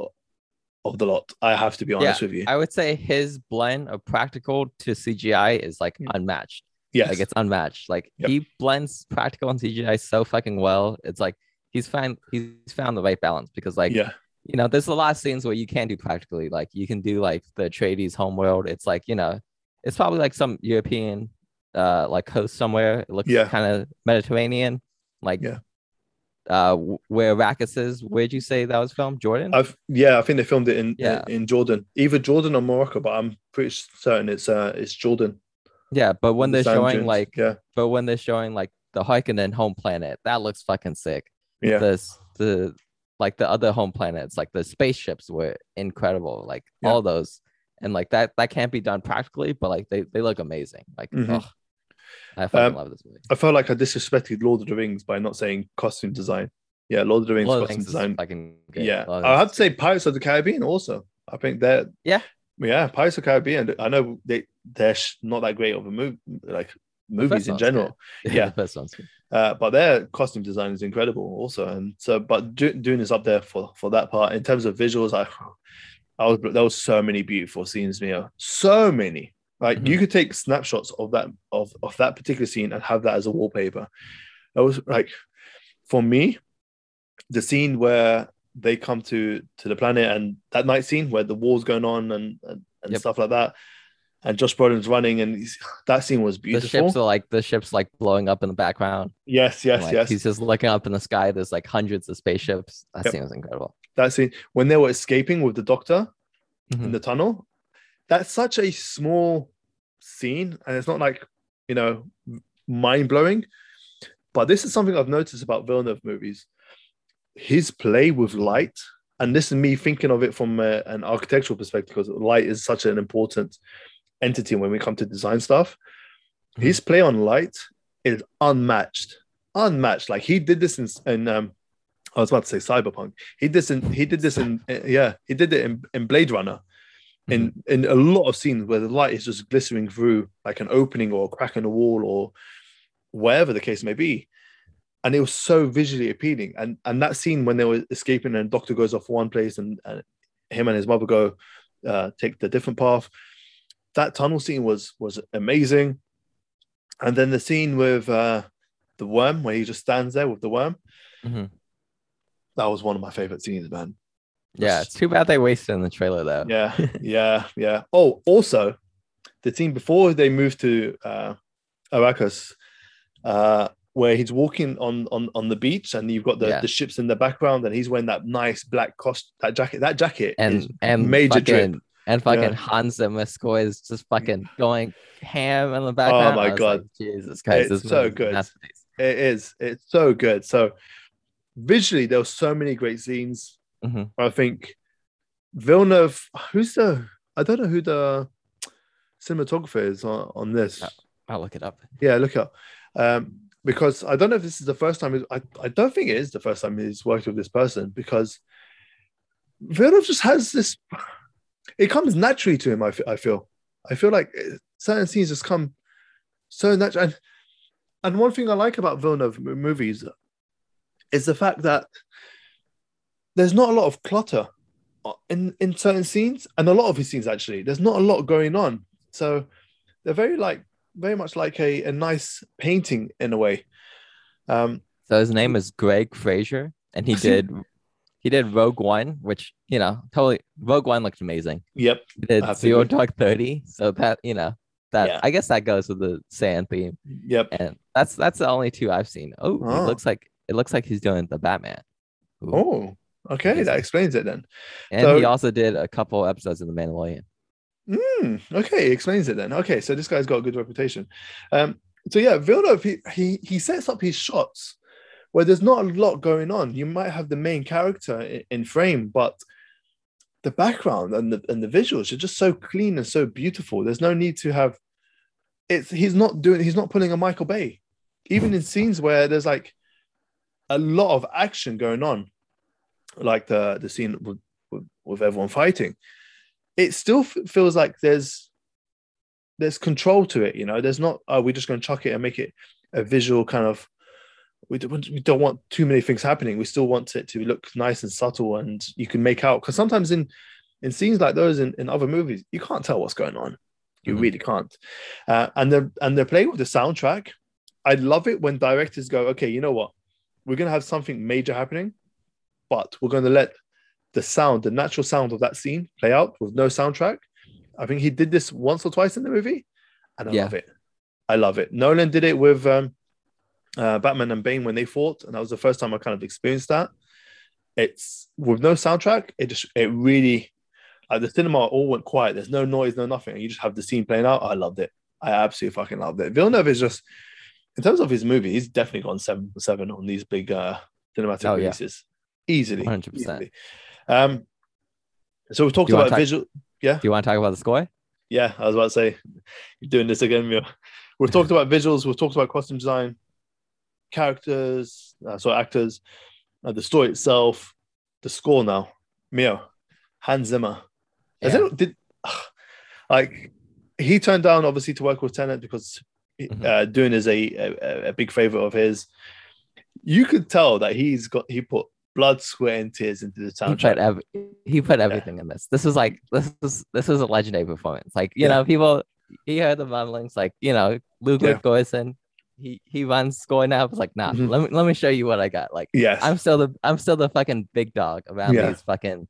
of the lot. I have to be honest with you. I would say his blend of practical to CGI is like Mm. unmatched. Yeah, Like it's unmatched. Like Yep. he blends practical and CGI so fucking well. It's like he's found he's found the right balance because like yeah. You know there's a lot of scenes where you can do practically. Like you can do like the Atreides homeworld. It's like you know it's probably like some European uh like coast somewhere. It looks Yeah. kind of Mediterranean. Like Yeah. uh where Arrakis is. Where'd you say that was filmed? Jordan. I've yeah, I think they filmed it in Yeah. in, Jordan, either Jordan or Morocco, but I'm pretty certain it's uh it's Jordan. yeah, but when they're showing dunes. like yeah, but when they're showing like the Harkonnen home planet, that looks fucking sick. yeah, This the like the other home planets, like the spaceships were incredible. Like Yeah. all those. And like that that can't be done practically, but like they, they look amazing. Like Mhm. ugh, I fucking Um, love this movie. I felt like I disrespected Lord of the Rings by not saying costume design. Yeah, Lord of the Rings Lord costume design. fucking good. Yeah, I have to say. Pirates of the Caribbean also. I think they're Yeah. yeah, Pirates of the Caribbean. I know they they're not that great of a movie, like movies in general. good. Yeah. the first one's good. Uh, but their costume design is incredible also, and so but Du- Dune is up there for for that part in terms of visuals. I, I was there was so many beautiful scenes, Mia, so many. Like you could take snapshots of that of of that particular scene and have that as a wallpaper. That was like for me, the scene where they come to to the planet and that night scene where the war's going on and and, and Yep. stuff like that. And Josh Brolin's running, and he's, that scene was beautiful. The ships are like the ships like blowing up in the background. yes, yes, Like, yes. He's just looking up in the sky. There's like hundreds of spaceships. That Yep. scene was incredible. That scene when they were escaping with the doctor in Mhm. the tunnel. That's such a small scene, and it's not like you know mind blowing. But this is something I've noticed about Villeneuve movies. His play with light, and this is me thinking of it from uh, an architectural perspective, because light is such an important entity when we come to design stuff. Mhm. His play on light is unmatched, unmatched. Like he did this in, in um, I was about to say Cyberpunk. He did this in he did this in uh, yeah he did it in, in Blade Runner. In in a lot of scenes where the light is just glistening through like an opening or a crack in the wall or wherever the case may be, and it was so visually appealing. And and that scene when they were escaping and Doctor goes off one place and, and him and his mother go uh, take the different path. That tunnel scene was was amazing. And then the scene with uh, the worm where he just stands there with the worm Mhm. that was one of my favorite scenes, man. Yeah, it's too bad they wasted in the trailer though. Yeah, yeah, yeah. Oh, also, the team before they moved to uh, Arrakis, uh, where he's walking on on on the beach, and you've got the, Yeah. the ships in the background, and he's wearing that nice black cost that jacket. That jacket and and major fucking, and fucking Yeah. Hans Zimmer score is just fucking going ham in the background. Oh my God. like, Jesus Christ, It's so good. It is. It's so good. So visually, there were so many great scenes. Mhm. I think Villeneuve. Who's the? I don't know who the cinematographer is on, on this. I'll look it up. Yeah, look up. Um, because I don't know if this is the first time. I, I don't think it is the first time he's worked with this person because Villeneuve just has this. It comes naturally to him. I feel. I feel. Like uh, certain scenes just come so natural. And, and one thing I like about Villeneuve movies is the fact that there's not a lot of clutter uh, in in certain scenes, and a lot of his scenes actually. There's not a lot going on, so they're very like very much like a, a nice painting in a way. Um, So his name is Greig Fraser, and he did he did Rogue One, which you know totally Rogue One looked amazing. yep. He did Zero. Dark Thirty, so that you know that Yeah. I guess that goes with the sand theme, Yep. and that's that's the only two I've seen. Oh, Oh. it looks like it looks like he's doing the Batman. Ooh. Oh, okay. That explains it then. and so- he also did a couple episodes of The Mandalorian. Mm, okay, explains it then. Okay, so this guy's got a good reputation. Um, so yeah, Villeneuve he, he he sets up his shots where there's not a lot going on. You might have the main character in, frame, but the background and the and the visuals are just so clean and so beautiful. There's no need to have it's he's not doing he's not pulling a Michael Bay. Even in scenes where there's like a lot of action going on, like the the scene with, with, with everyone fighting it still f- feels like there's there's control to it you know there's not oh we're just going to chuck it and make it a visual kind of we don't, we don't want too many things happening we still want it to look nice and subtle and you can make out because sometimes in in scenes like those in, in other movies you can't tell what's going on you Mhm. really can't uh, and they're and they're playing with the soundtrack i love it when directors go okay you know what we're going to have something major happening but we're going to let the sound, the natural sound of that scene play out with no soundtrack. I think he did this once or twice in the movie, and I Yeah. love it. I love it. Nolan did it with um, uh, Batman and Bane when they fought, and that was the first time I kind of experienced that. It's with no soundtrack. It just it really, like the cinema all went quiet. There's no noise, no nothing. And you just have the scene playing out. I loved it. I absolutely fucking loved it. Villeneuve is just, in terms of his movie, he's definitely gone seven for seven on these big uh, cinematic Oh, yeah. releases. Easily, 100%. Um, so we've talked Do you wanna about talk- visual. Yeah. Do you want to talk about the score? Yeah, I was about to say, you're doing this again, Mio. We've talked about visuals. We've talked about costume design, characters, uh, so actors, uh, the story itself, the score. Now, Mio, Hans Zimmer. Yeah. it, did like he turned down obviously to work with Tenet because Mhm. uh, Dune is a, a a big favorite of his. You could tell that he's got he put blood, sweat, and tears into the He soundtrack. put every, he put everything in this. This is like this is this is a legendary performance. Like you Yeah. know, people you heard the mumblings, like you know, Ludwig Yeah. Göransson, he he runs scoring now. It's like, nah, Mhm. let me let me show you what I got. Like yes, I'm still the I'm still the fucking big dog around Yeah. these fucking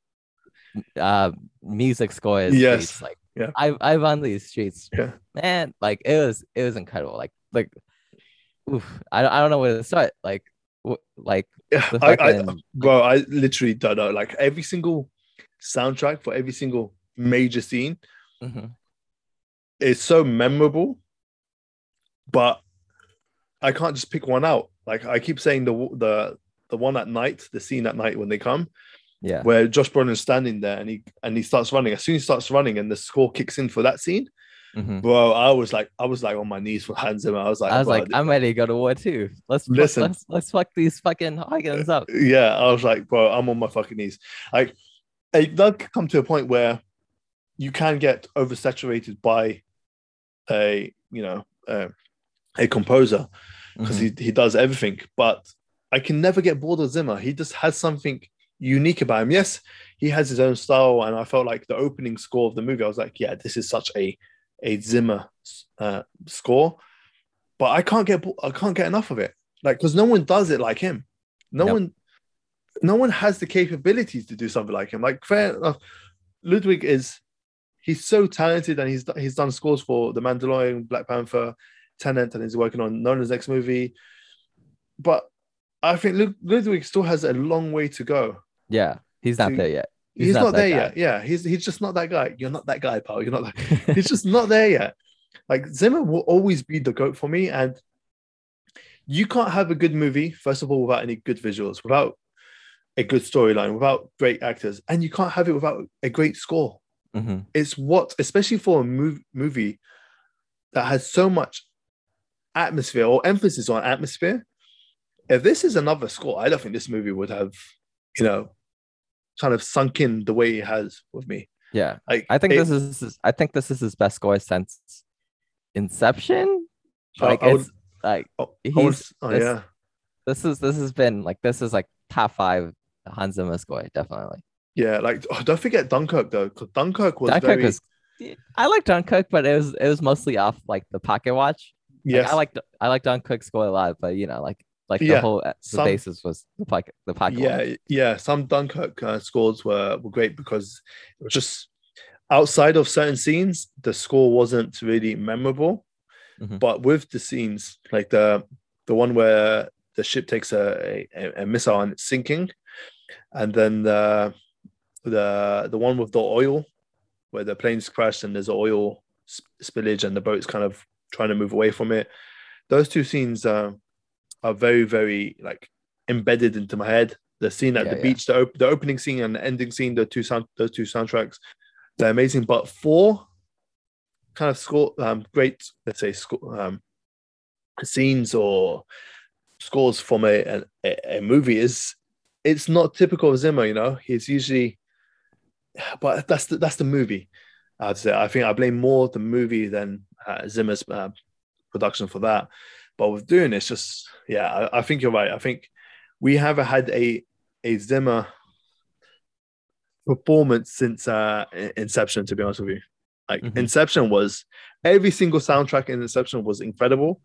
uh music scores. Yes. It's like Yeah. I I run these streets. Yeah. Man, like it was it was incredible. Like like oof, I don't I don't know where to start. Like wh- like the I, I, bro, I literally don't know. Like every single soundtrack for every single major scene mhm. is so memorable, but I can't just pick one out. Like I keep saying the the the one at night, the scene at night when they come, yeah. where Josh Brolin's standing there and he and he starts running. As soon as he starts running and the score kicks in for that scene, mhm. bro, I was like, I was like on my knees for Hans Zimmer. I was like, I was like, I'm ready to go to war too. Let's Listen. let's let's fuck these fucking Huygens up. yeah, I was like, bro, I'm on my fucking knees. Like, it does come to a point where you can get oversaturated by a, you know, uh, a composer because Mhm. he, he does everything. But I can never get bored of Zimmer. He just has something unique about him. Yes, he has his own style, and I felt like the opening score of the movie, I was like, yeah, this is such a a Zimmer uh, score. But I can't get I can't get enough of it. Like, because no one does it like him. No Yep. one, no one has the capabilities to do something like him. Like, fair enough, Ludwig is he's so talented, and he's he's done scores for The Mandalorian, Black Panther, Tenet, and he's working on Nolan's next movie. But I think Lud- Ludwig still has a long way to go. Yeah, he's not to- there yet. He's, not, that there guy. yet. Yeah, he's he's just not that guy. You're not that guy, pal. You're not that. he's just not there yet. Like Zimmer will always be the goat for me, and you can't have a good movie first of all without any good visuals, without a good storyline, without great actors, and you can't have it without a great score. Mhm. It's what, especially for a mov- movie that has so much atmosphere or emphasis on atmosphere. If this is another score, I don't think this movie would have, you know, kind of sunk in the way it has with me. Yeah, Like I think it- this is I think this is his best score since Inception. Oh, like I would- it's like Oh, he's oh, this- yeah, this is this has been like this is like top five Hans Zimmer score definitely. yeah. Like oh, don't forget Dunkirk though, because Dunkirk was Dunkirk very was I like Dunkirk, but it was it was mostly off like the pocket watch. Like. I like I like Dunkirk score a lot, but you know like like Yeah, the whole uh, the some- basis was the pocket the pocket yeah, watch. yeah. Some Dunkirk uh, scores were were great because it was just outside of certain scenes, the score wasn't really memorable. Mhm. But with the scenes, like the the one where the ship takes a, a, a missile and it's sinking, and then the the the one with the oil, where the planes crash and there's oil spillage and the boat's kind of trying to move away from it. Those two scenes uh, are very very like embedded into my head. The scene at Yeah, the yeah. beach, the, op- the opening scene and the ending scene, the two sound those two soundtracks, they're amazing. But four kind of score um great, let's say score um scenes or scores from a, a, a movie is it's not typical of Zimmer, you know. He's usually but that's the that's the movie. I'd say I think I blame more the movie than uh, Zimmer's uh, production for that. But with Dune it's just yeah, I, I think you're right. I think we haven't had a a Zimmer performance since uh Inception. To be honest with you, like Mhm. Inception was every single soundtrack in Inception was incredible,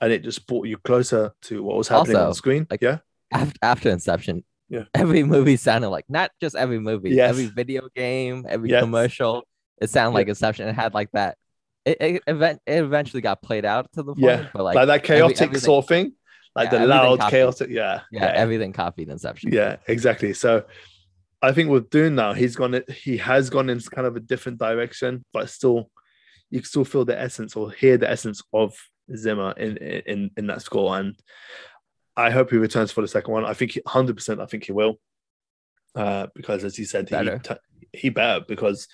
and it just brought you closer to what was happening on Also, the screen. like- yeah, After after Inception, Yeah. every movie sounded like not just every movie, Yes. every video game, every Yes. commercial. It sounded like Inception. It had like that. It, it, event, it eventually got played out to the point, yeah, but like, like, that chaotic everything- sort of thing, like Yeah, the loud copied. chaotic. Yeah, yeah, everything copied Inception. Yeah, exactly. So I think with Dune now, he's gone he has gone in kind of a different direction, but still you can still feel the essence or hear the essence of Zimmer in in in that score. And I hope he returns for the second one. I think hundred percent I think he will. Uh, because as he said, he Better. t- he better because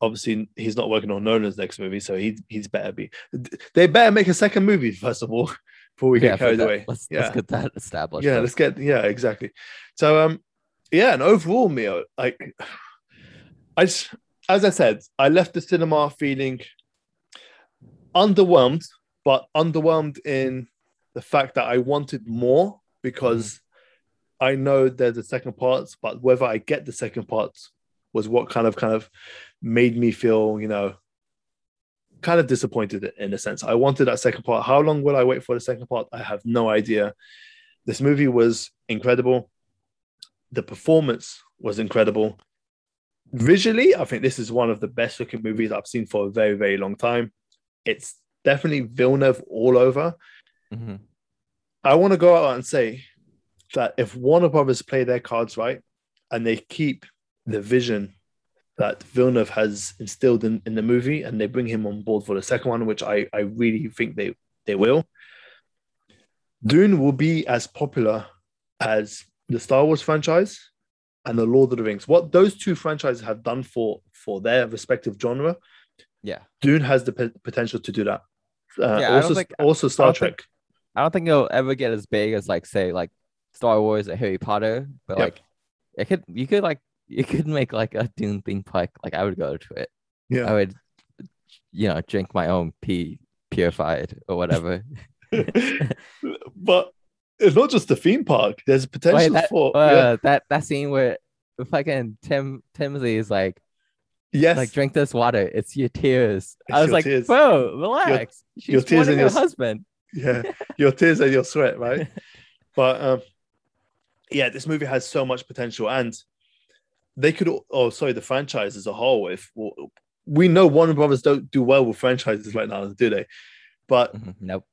obviously he's not working on Nolan's next movie, so he he's better be. They better make a second movie first of all before we Yeah, get carried that- away. Let's, yeah, let's get that established. yeah, though. let's get yeah, exactly. So um, yeah, and overall, Mio, like I just as I said, I left the cinema feeling underwhelmed, but underwhelmed in the fact that I wanted more because I know there's a second part, but whether I get the second part was what kind of kind of made me feel, you know, kind of disappointed in a sense. I wanted that second part. How long will I wait for the second part? I have no idea. This movie was incredible. The performance was incredible. visually, I think this is one of the best looking movies I've seen for a very, very long time. It's definitely Villeneuve all over. Mhm. I want to go out and say that if Warner Brothers play their cards right and they keep the vision that Villeneuve has instilled in, in the movie and they bring him on board for the second one, which I, I really think they, they will, Dune will be as popular as the Star Wars franchise and the Lord of the Rings. What those two franchises have done for for their respective genre, Yeah. Dune has the p- potential to do that. Uh, Yeah, I also, think- also Star don't Trek. think- I don't think it'll ever get as big as like say like Star Wars or Harry Potter, but Yep. like it could you could like you could make like a Dune theme park. Like I would go to it. Yeah. I would you know drink my own pee purified or whatever. but it's not just the theme park. There's potential Wait, that, for uh, yeah. that that scene where fucking Tim Timothy is like yes, like drink this water. It's your tears. It's I was like, tears. bro, relax. She's your tears and your- husband. yeah, your tears and your sweat, right? but um, yeah, this movie has so much potential, and they could. Oh, sorry, the franchise as a whole. If we know Warner Brothers don't do well with franchises right now, do they? But Mhm, Nope.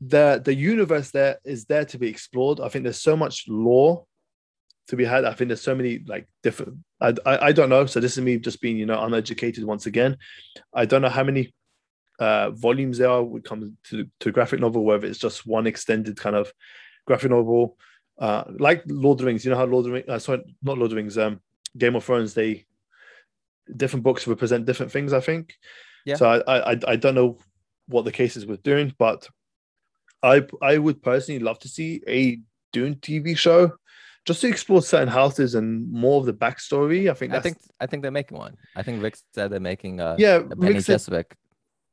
the the universe there is there to be explored. I think there's so much lore to be had. I think there's so many like different. I, I I don't know. So this is me just being you know uneducated once again. I don't know how many uh volumes there are when it comes to to graphic novel, whether it's just one extended kind of graphic novel, uh like Lord of the Rings. You know how Lord of the Rings, uh, sorry, not Lord of the Rings, um, Game of Thrones. They different books represent different things. I think. Yeah. So I I I don't know what the case is with Dune, but I I would personally love to see a Dune TV show just to explore certain houses and more of the backstory. I think I think I think they're making one. I think Rick said they're making a, yeah, a Rick said, Jessup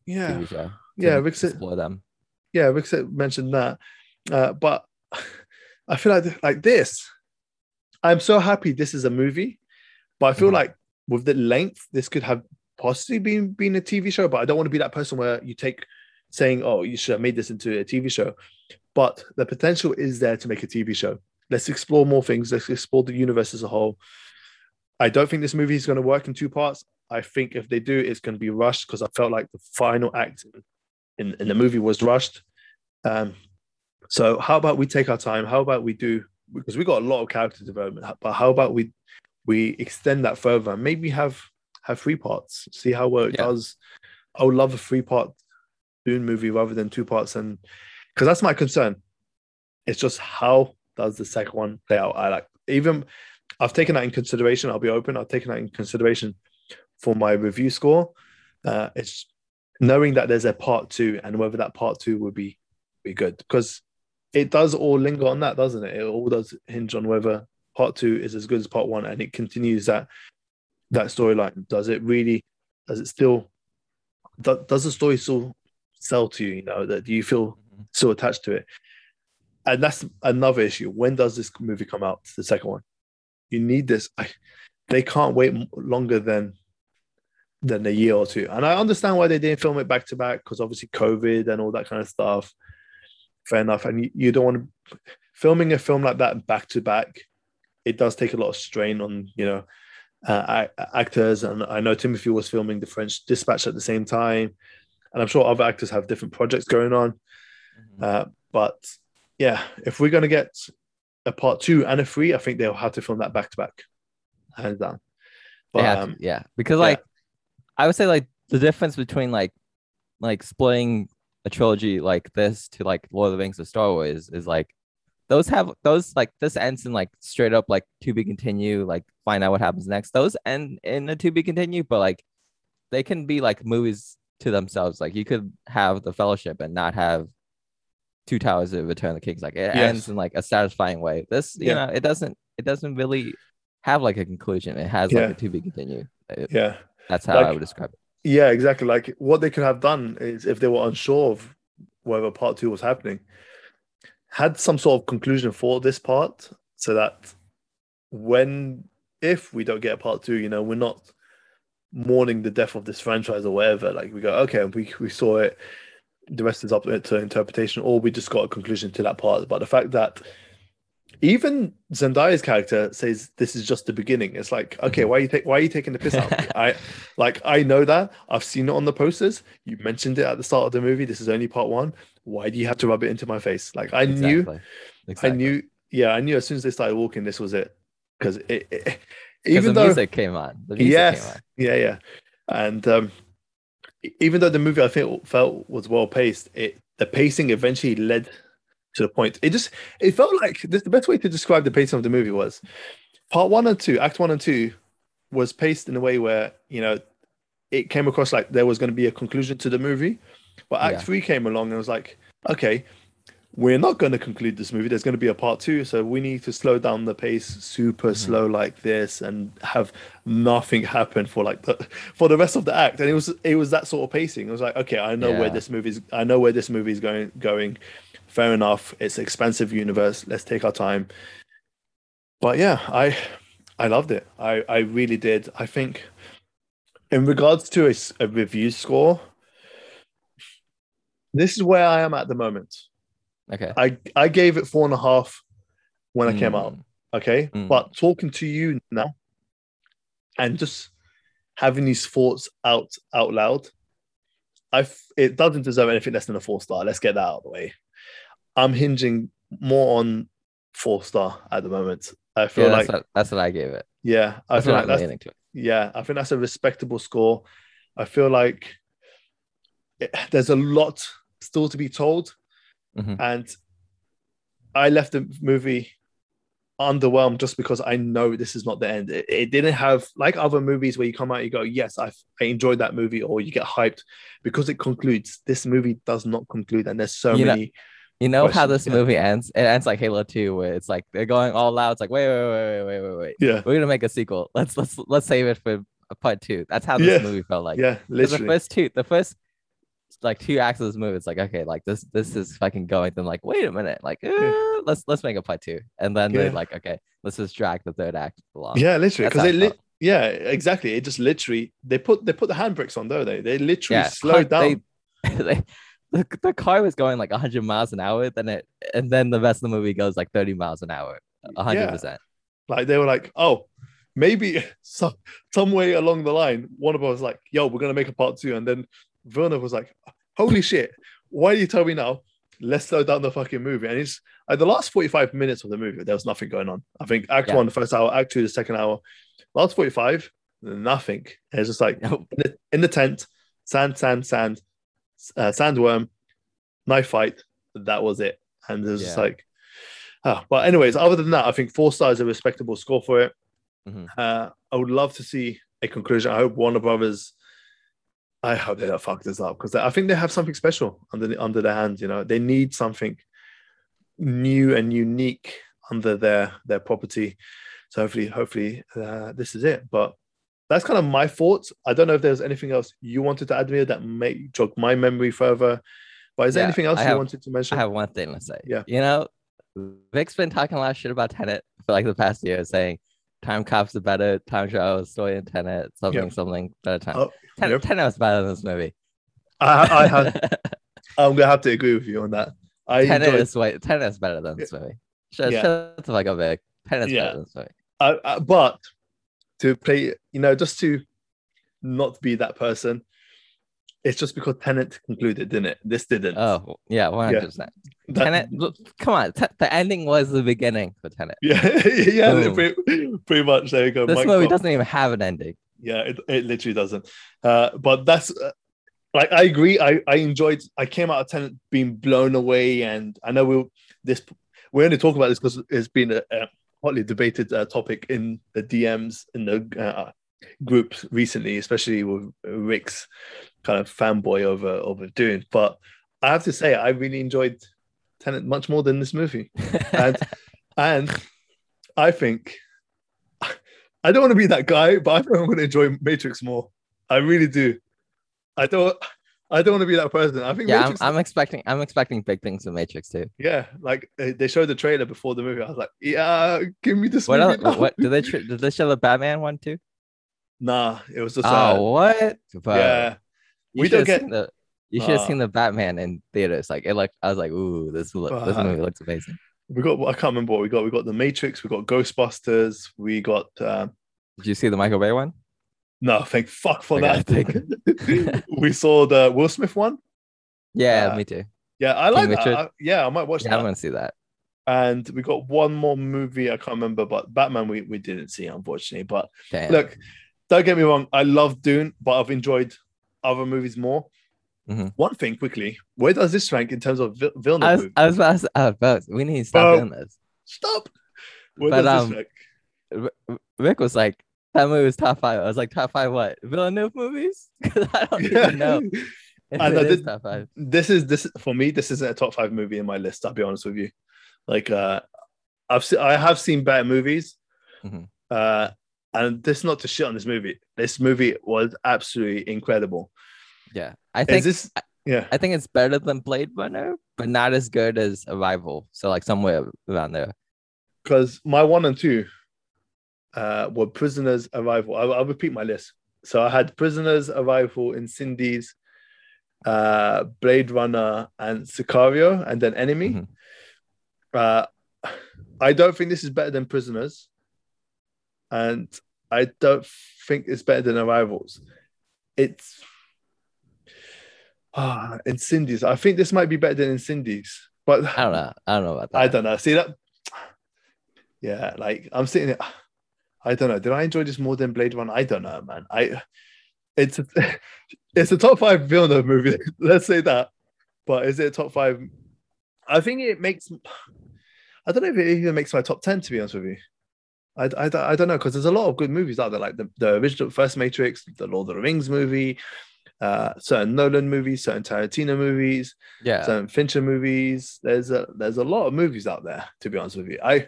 yeah, TV show. yeah, Rick said, explore them. yeah, Rick said, mentioned that, uh, but I feel like like this. I'm so happy this is a movie, but I feel Mhm. like with the length, this could have possibly been been a TV show. But I don't want to be that person where you take saying, "Oh, you should have made this into a TV show." But the potential is there to make a TV show. Let's explore more things. Let's explore the universe as a whole. I don't think this movie is going to work in two parts. I think if they do, it's going to be rushed because I felt like the final act in, in the movie was rushed. Um, so how about we take our time? How about we do because we got a lot of character development, but how about we we extend that further and maybe have have three parts, see how well it Yeah. does. I would love a three part Dune movie rather than two parts, and because that's my concern. It's just how does the second one play out? I like even I've taken that in consideration. I'll be open. I've taken that in consideration for my review score. Uh, it's knowing that there's a part two and whether that part two would be be good because it does all linger on that, doesn't it? It all does hinge on whether part two is as good as part one and it continues that that storyline. Does it really? Does it still? Does the story still sell to you? You know that do you feel Mhm. so attached to it? And that's another issue. When does this movie come out? The second one. You need this. I, they can't wait longer than than a year or two. And I understand why they didn't film it back to back because obviously COVID and all that kind of stuff. Fair enough. And you, you don't want to filming a film like that back to back. It does take a lot of strain on you know uh, actors. And I know Timothy was filming the French Dispatch at the same time, and I'm sure other actors have different projects going on. Mhm. Uh, but yeah, if we're gonna get a part two and a three, I think they'll have to film that back to back, hands down. But to, um, yeah, because yeah. like I would say like the difference between like like splitting a trilogy like this to like Lord of the Rings or Star Wars is like those have those like this ends in like straight up like to be continue like find out what happens next. Those end in a to be continue, but like they can be like movies to themselves. Like you could have the Fellowship and not have Two Towers of Return of the Kings. Like it Yes. ends in like a satisfying way. This you Yeah. know it doesn't it doesn't really have like a conclusion. It has Yeah. like a to be continue. It- yeah, that's how I would describe it. yeah, exactly. Like what they could have done is if they were unsure of whether part two was happening, had some sort of conclusion for this part so that when if we don't get a part two, you know, we're not mourning the death of this franchise or whatever. Like we go, okay, we we saw it. The rest is up to interpretation, or we just got a conclusion to that part. But the fact that even Zendaya's character says this is just the beginning. It's like, okay, Mhm. why are you take why are you taking the piss out? I like I know that. I've seen it on the posters. You mentioned it at the start of the movie. This is only part one. Why do you have to rub it into my face? Like I knew, Exactly. Exactly. I knew, yeah, I knew as soon as they started walking, this was it. Because it, it even the though music came on. The music came yes, on. yeah, yeah, and um, even though the movie I think felt was well paced, it the pacing eventually led to the point. It just it felt like this, the best way to describe the pacing of the movie was part one and two, act one and two, was paced in a way where you know it came across like there was going to be a conclusion to the movie, but act Yeah. three came along and was like, okay. We're not going to conclude this movie. There's going to be a part two, so we need to slow down the pace, super Mhm. slow like this, and have nothing happen for like the for the rest of the act. And it was it was that sort of pacing. It was like okay i know where Yeah. this movie's i know where this movie's going going. Fair enough. It's expensive universe. Let's take our time. But yeah i i loved it. I i really did. I think in regards to a review score this is where i am at the moment Okay. i i gave it four and a half when i came Mm. out okay Mm. but talking to you now and just having these thoughts out out loud I it doesn't deserve anything less than a four star let's get that out of the way i'm hinging more on four star at the moment i feel Yeah, like that's, what, that's what I gave it. yeah i That's feel like I'm that's yeah i think that's a respectable score i feel like it- there's a lot still to be told Mhm. and i left the movie underwhelmed just because i know this is not the end it, it didn't have like other movies where you come out you go yes i i enjoyed that movie or you get hyped because it concludes this movie does not conclude and there's so You know- many You know how this yeah. movie ends? It ends like Halo 2, where it's like they're going all out. It's like, wait, wait, wait, wait, wait, wait, wait. yeah We're gonna make a sequel. Let's let's let's save it for a part two. That's how this Yeah. movie felt like. yeah 'Cause the first two, the first like two acts of this movie, it's like, okay, like this this is fucking going. Then like, wait a minute, like eh, let's let's make a part two. And then Yeah. they're like, okay, let's just drag the third act along. yeah literally because they it lit yeah exactly it just literally they put they put the handbrakes on don't they they literally Yeah, slowed down they- they- the, the car was going like 100 miles an hour, then it and then the rest of the movie goes like 30 miles an hour, 100. Yeah. percent Like they were like, oh, maybe some some way along the line, one of us was like, yo, we're gonna make a part two, and then Villeneuve was like, holy shit, why do you tell me now? Let's slow down the fucking movie. And it's like the last 45 minutes of the movie, there was nothing going on. I think act Yeah. one, the first hour, act two, the second hour, last 45, nothing. And it's just like Nope. in the, in the tent, sand, sand, sand, uh, sandworm, knife fight. That was it. And it was just like, ah. But anyways, other than that, I think four stars is a respectable score for it. Mhm. Uh, I would love to see a conclusion. I hope Warner Brothers. I hope they don't fuck this up because I think they have something special under the, under their hands. You know, they need something new and unique under their their property. So hopefully, hopefully, uh, this is it. But that's kind of my thoughts. I don't know if there's anything else you wanted to add me that may jog my memory further. But is there anything else I you have- wanted to mention? I have one thing to say. Yeah. You know, Vic's been talking a lot of shit about Tenet for like the past year, saying time cops are better, time travel story in Tenet, something, something better time. Oh, Tenet, yep. Tenet was better than this movie. I, I have. I'm gonna have to agree with you on that. I Tenet enjoyed, is way Tenet is better than this movie. Shut, Yeah. shut the fuck up, Vic. Tenet's Yeah. better than this movie. I, I, but to play, you know, just to not be that person, it's just because Tenet concluded, didn't it? This didn't. Oh yeah, one hundred percent. Tenet, look, come on, Te- the ending was the beginning for Tenet. Yeah, yeah, pretty, pretty much. There you go. This Mic movie doesn't even have an ending. Yeah, it, it literally doesn't. Uh, but that's uh, like I agree. I I enjoyed. I came out of Tenet being blown away, and I know we'll this. We only talk about this because it's been a, a hotly debated uh, topic in the DMs in the uh, groups recently, especially with Rick's kind of fanboy over over Dune. But I have to say, I really enjoyed Tenet much more than this movie. And and I think I don't want to be that guy, but I think I'm going to enjoy Matrix more. I really do. I don't. I don't want to be that person. I think yeah, I'm, I'm expecting I'm expecting big things from Matrix too. yeah, like uh, they showed the trailer before the movie. I was like, yeah, give me this What else, what did they did they show the Batman one too? Nah, it was just. Oh, uh, what? Bro, yeah, you we don't get- the you should have Uh. seen the Batman in theaters. Like it looked, I was like, ooh, this look, this Uh. movie looks amazing. we got. I can't remember what we got. We got the Matrix. We got Ghostbusters. We got. Uh, Did you see the Michael Bay one? no, thank fuck for Okay, that. we saw the Will Smith one. Yeah, Uh, me too. Yeah, I like that. I- yeah, I might watch Yeah, that. I'm gonna see that. And we got one more movie. I can't remember, but Batman we, we didn't see unfortunately. But Damn. look, don't get me wrong. I love Dune, but I've enjoyed other movies more. Mhm. One thing quickly, where does this rank in terms of Vil- Villeneuve? I was? I was about to say, I was about to- we need to stop doing this. Stop. Where But, does um, this rank? Rick was like, that movie was top five. I was like, top five what? Villeneuve movies? Because I don't even know I know, this- top five. this is this for me. This isn't a top five movie in my list. I'll be honest with you. Like, uh, I've se- I have seen better movies, Mhm. uh, and this not to shit on this movie. This movie was absolutely incredible. Yeah, I Is think this? Yeah, I think it's better than Blade Runner, but not as good as Arrival. So like somewhere around there. because my one and two uh, were Prisoners Arrival. I'll, I'll repeat my list. So I had Prisoners Arrival Incendies, uh, Blade Runner, and Sicario, and then Enemy. Mhm. Uh, I don't think this is better than Prisoners, and I don't think it's better than Arrivals. It's ah Incendies. I think this might be better than Incendies, but I don't know. I don't know about that. I don't know. See that? Yeah, like I'm sitting there. I don't know. Did I enjoy this more than Blade One? I don't know, man. I it's a, it's a top five Villeneuve movie. Let's say that. But is it a top five? I think it makes. I don't know if it even makes my top ten. To be honest with you, I, I, don't- I don't know because there's a lot of good movies out there, like the, the original first Matrix, the Lord of the Rings movie, uh, certain Nolan movies, certain Tarantino movies Yeah. certain Fincher movies. There's a there's a lot of movies out there, to be honest with you. I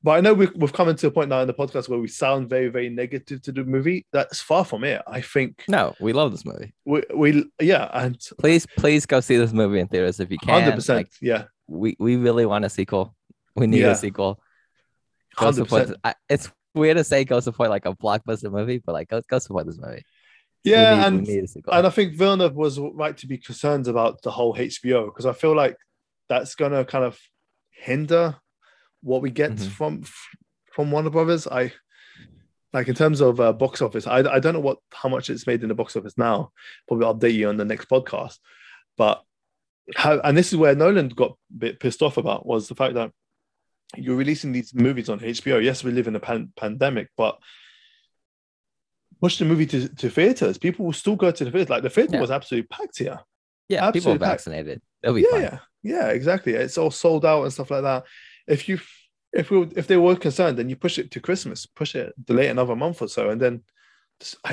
but I know we've, we've come into a point now in the podcast where we sound very, very negative to the movie. That's far from it. I think no, we love this movie. we, we yeah, and Please, please go see this movie in theaters if you can. hundred percent, Like, yeah, we we really want a sequel. We need Yeah. a sequel. Go hundred support. I, it's weird to say go support like a blockbuster movie, but like go go support this movie. Yeah, and we need a sequel. and I think Villeneuve was right to be concerned about the whole HBO because I feel like that's gonna kind of hinder what we get Mhm. from from Warner Brothers. I like in terms of uh, box office. I I don't know what how much it's made in the box office now. Probably update you on the next podcast. But how and this is where Nolan got a bit pissed off about was the fact that you're releasing these movies on HBO. Yes, we live in a pan- pandemic, but push the movie to, to theaters. People will still go to the theater. Like the theater Yeah. was absolutely packed here. yeah, people are vaccinated. It'll be yeah, fun. yeah, yeah, exactly. It's all sold out and stuff like that. If you if we if they were concerned, then you push it to Christmas, push it, delay another month or so, and then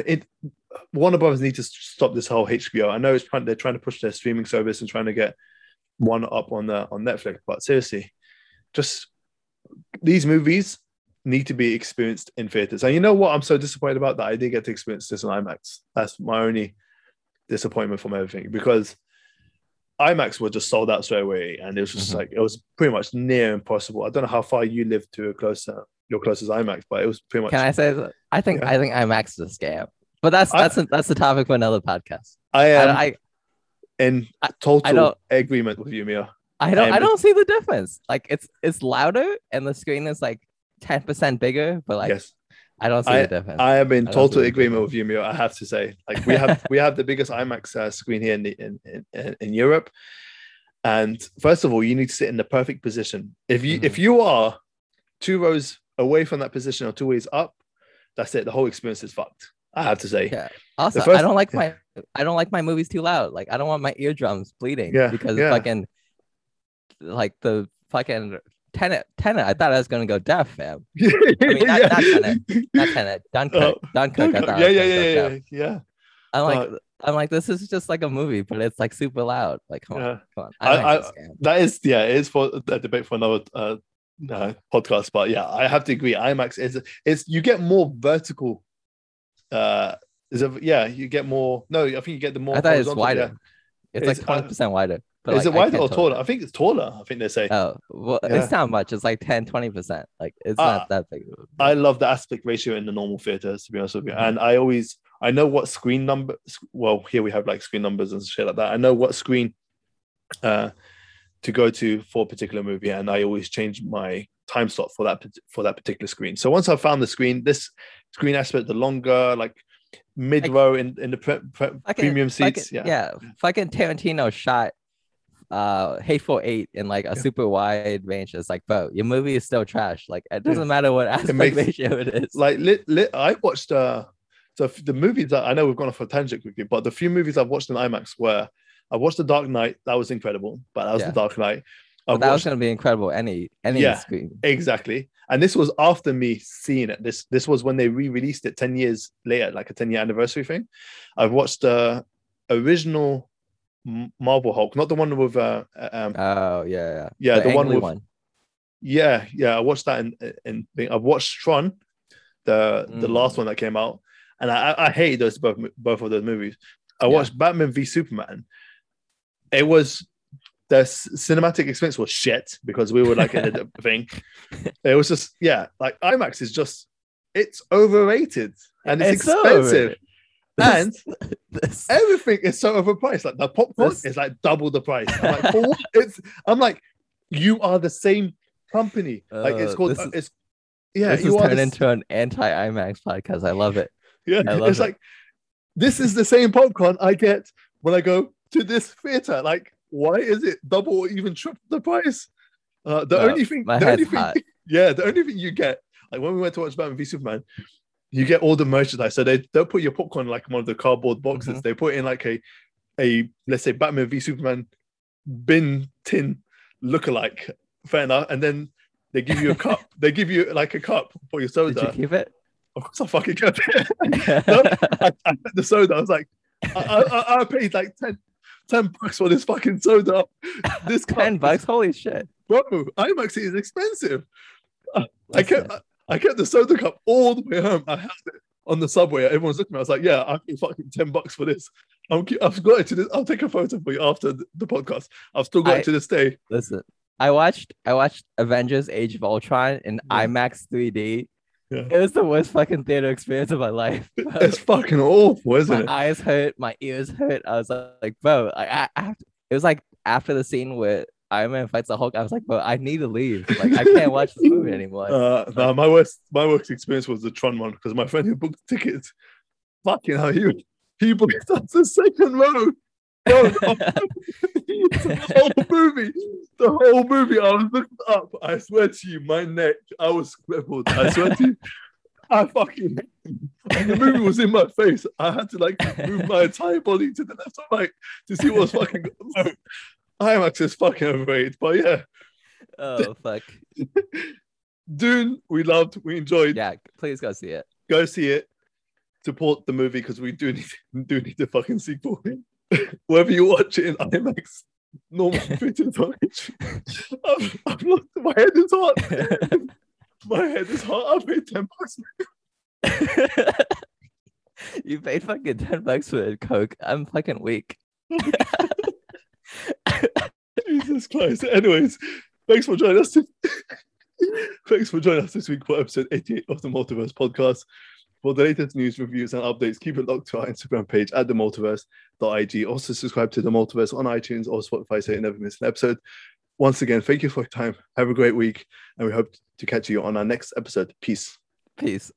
it. Warner Brothers need to stop this whole HBO. I know it's trying, they're trying to push their streaming service and trying to get one up on the on Netflix, but seriously, just these movies need to be experienced in theaters. And you know what? I'm so disappointed about that. I didn't get to experience this in IMAX. That's my only disappointment from everything because IMAX were just sold out straight away, and it was just Mhm. like it was pretty much near impossible. I don't know how far you live to a closer your closest IMAX, but it was pretty much. Can I say? that? I think Yeah. I think IMAX is a scam. But that's that's a, that's the topic for another podcast. I I, am I in I- total don't- agreement with you, Mia. I don't I don't see the difference. Like it's it's louder and the screen is like ten percent bigger, but like yes, I don't see the difference. I am in I total agreement with you, Mia. I have to say, like we have we have the biggest IMAX uh, screen here in, the, in, in in Europe, and first of all, you need to sit in the perfect position. If you if you are two rows away from that position or two ways up, that's it. The whole experience is fucked. I have to say. Yeah. also, first- I don't like my I don't like my movies too loud. Like I don't want my eardrums bleeding. Yeah, because yeah. fucking like the fucking Tenet Tenet. I thought I was gonna go deaf, fam. I mean, not- not Tenet. Not Tenet. Dunkirk. Oh, Dunkirk. I thought I yeah, was yeah, yeah, yeah, yeah, yeah. I'm like, Uh, I'm like, this is just like a movie, but it's like super loud. Like, come on, come on. I- I, I- I. That is, yeah, it is for a debate for another uh, uh, podcast. But yeah, I have to agree. IMAX is it's you get more vertical. Uh, is it, yeah, you get more. No, I think you get the more. I thought it's wider. yeah. It's It's, like uh, twenty percent wider. But is like, it wider or taller? I think it's taller. I think they say. Oh, well, Yeah. it's not much. It's like 10, 20 percent. Like, it's Ah, not that big. I love the aspect ratio in the normal theaters, to be honest with you. Mhm. And I always, I know what screen number. Well, here we have like screen numbers and shit like that. I know what screen uh, to go to for a particular movie, and I always change my time slot for that for that particular screen. So once I found the screen, this screen aspect, the longer like mid row in in the pre, pre, Fucking- premium fucking- seats, yeah. yeah. Fucking Tarantino shot uh Hateful Eight in like a Yeah. super wide range. It's like, bro, your movie is still trash. Like it doesn't matter what aspect makes- ratio it is. like lit, lit I watched uh so the movies that I know we've gone off a tangent quickly, but the few movies I've watched in IMAX were I watched The Dark Knight, that was incredible, but that was Yeah. The Dark Knight. That was gonna be incredible any any Yeah. screen. exactly, and this was after me seeing it. This this was when they re-released it ten years later, like a ten year anniversary thing. I've watched the original M- Marvel Hulk, not the one with uh um Oh yeah, yeah. yeah the, one angry with yeah yeah I watched that in in thing. I've watched Tron, the the Mm. last one that came out, and I I, I hate those both both of those movies. I Yeah. watched Batman v Superman. It was the cinematic experience was shit because we were like in a thing. It was just yeah, like IMAX is just it's overrated and it's, so expensive. And This- everything is so overpriced. Like the popcorn This- is like double the price. I'm like? It's I'm like, you are the same company. like it's Uh, called is- it's yeah, this you are turned the, into an anti IMAX podcast. I love it. yeah. I love It's it. like this is the same popcorn I get when I go to this theater. Like, why is it double or even triple the price? Uh, the Bro, only thing, my the only thing, hot. yeah, the only thing you get, like when we went to watch Batman v Superman, you get all the merchandise. So they don't put your popcorn in, like one of the cardboard boxes. Mhm. They put in like a, a let's say Batman v Superman bin tin lookalike. Fair enough. And then they give you a cup. they give you like a cup for your soda. Did you keep it? Of course, I fucking kept it. No, I, I the soda. I was like, I, I, I paid like 10, 10 bucks for this fucking soda. This cup, Ten bucks. Holy shit! bro. IMAX is expensive. I kept Listen, I kept the soda cup all the way home. I had it on the subway. Everyone's looking at me. I was like, yeah, I paid fucking 10 bucks for this. I'm, ke- I've got it to this. I'll take a photo for you after the, podcast. I've still got I- it to this day. listen. I watched I watched Avengers: Age of Ultron in Yeah. IMAX 3D. Yeah. It was the worst fucking theater experience of my life. bro. It's fucking awful, isn't my it? My eyes hurt, my ears hurt. I was like, bro, I, I, I have to- it was like after the scene where Iron Man fights the Hulk, I was like, but I need to leave. Like, I can't watch this movie anymore. Uh, no, my worst, my worst experience was the Tron one because my friend who booked the tickets, fucking hell, he he booked us the second row. No, the whole movie, the whole movie. I was looking up. I swear to you, my neck, I was crippled. I swear to you, I fucking. And the movie was in my face. I had to like move my entire body to the left or right to see what was fucking. IMAX is fucking overrated, but yeah, oh fuck. Dune, we loved, we enjoyed. Yeah, please go see it. go see it. Support the movie because we do need do need the fucking sequel. Whether you watch it in IMAX, normal theaters, or- I've, I've lost my head is hot. my head is hot. I paid ten bucks. you paid fucking 10 bucks for a Coke. I'm fucking weak. Jesus Christ. Anyways, thanks for joining us. thanks for joining us this week for episode 88 of the Multiverse podcast. For the latest news, reviews, and updates, keep it locked to our Instagram page at the multiverse.ig. Also, subscribe to the multiverse on iTunes or Spotify so you never miss an episode. Once again, thank you for your time. Have a great week, and we hope to catch you on our next episode. Peace. Peace.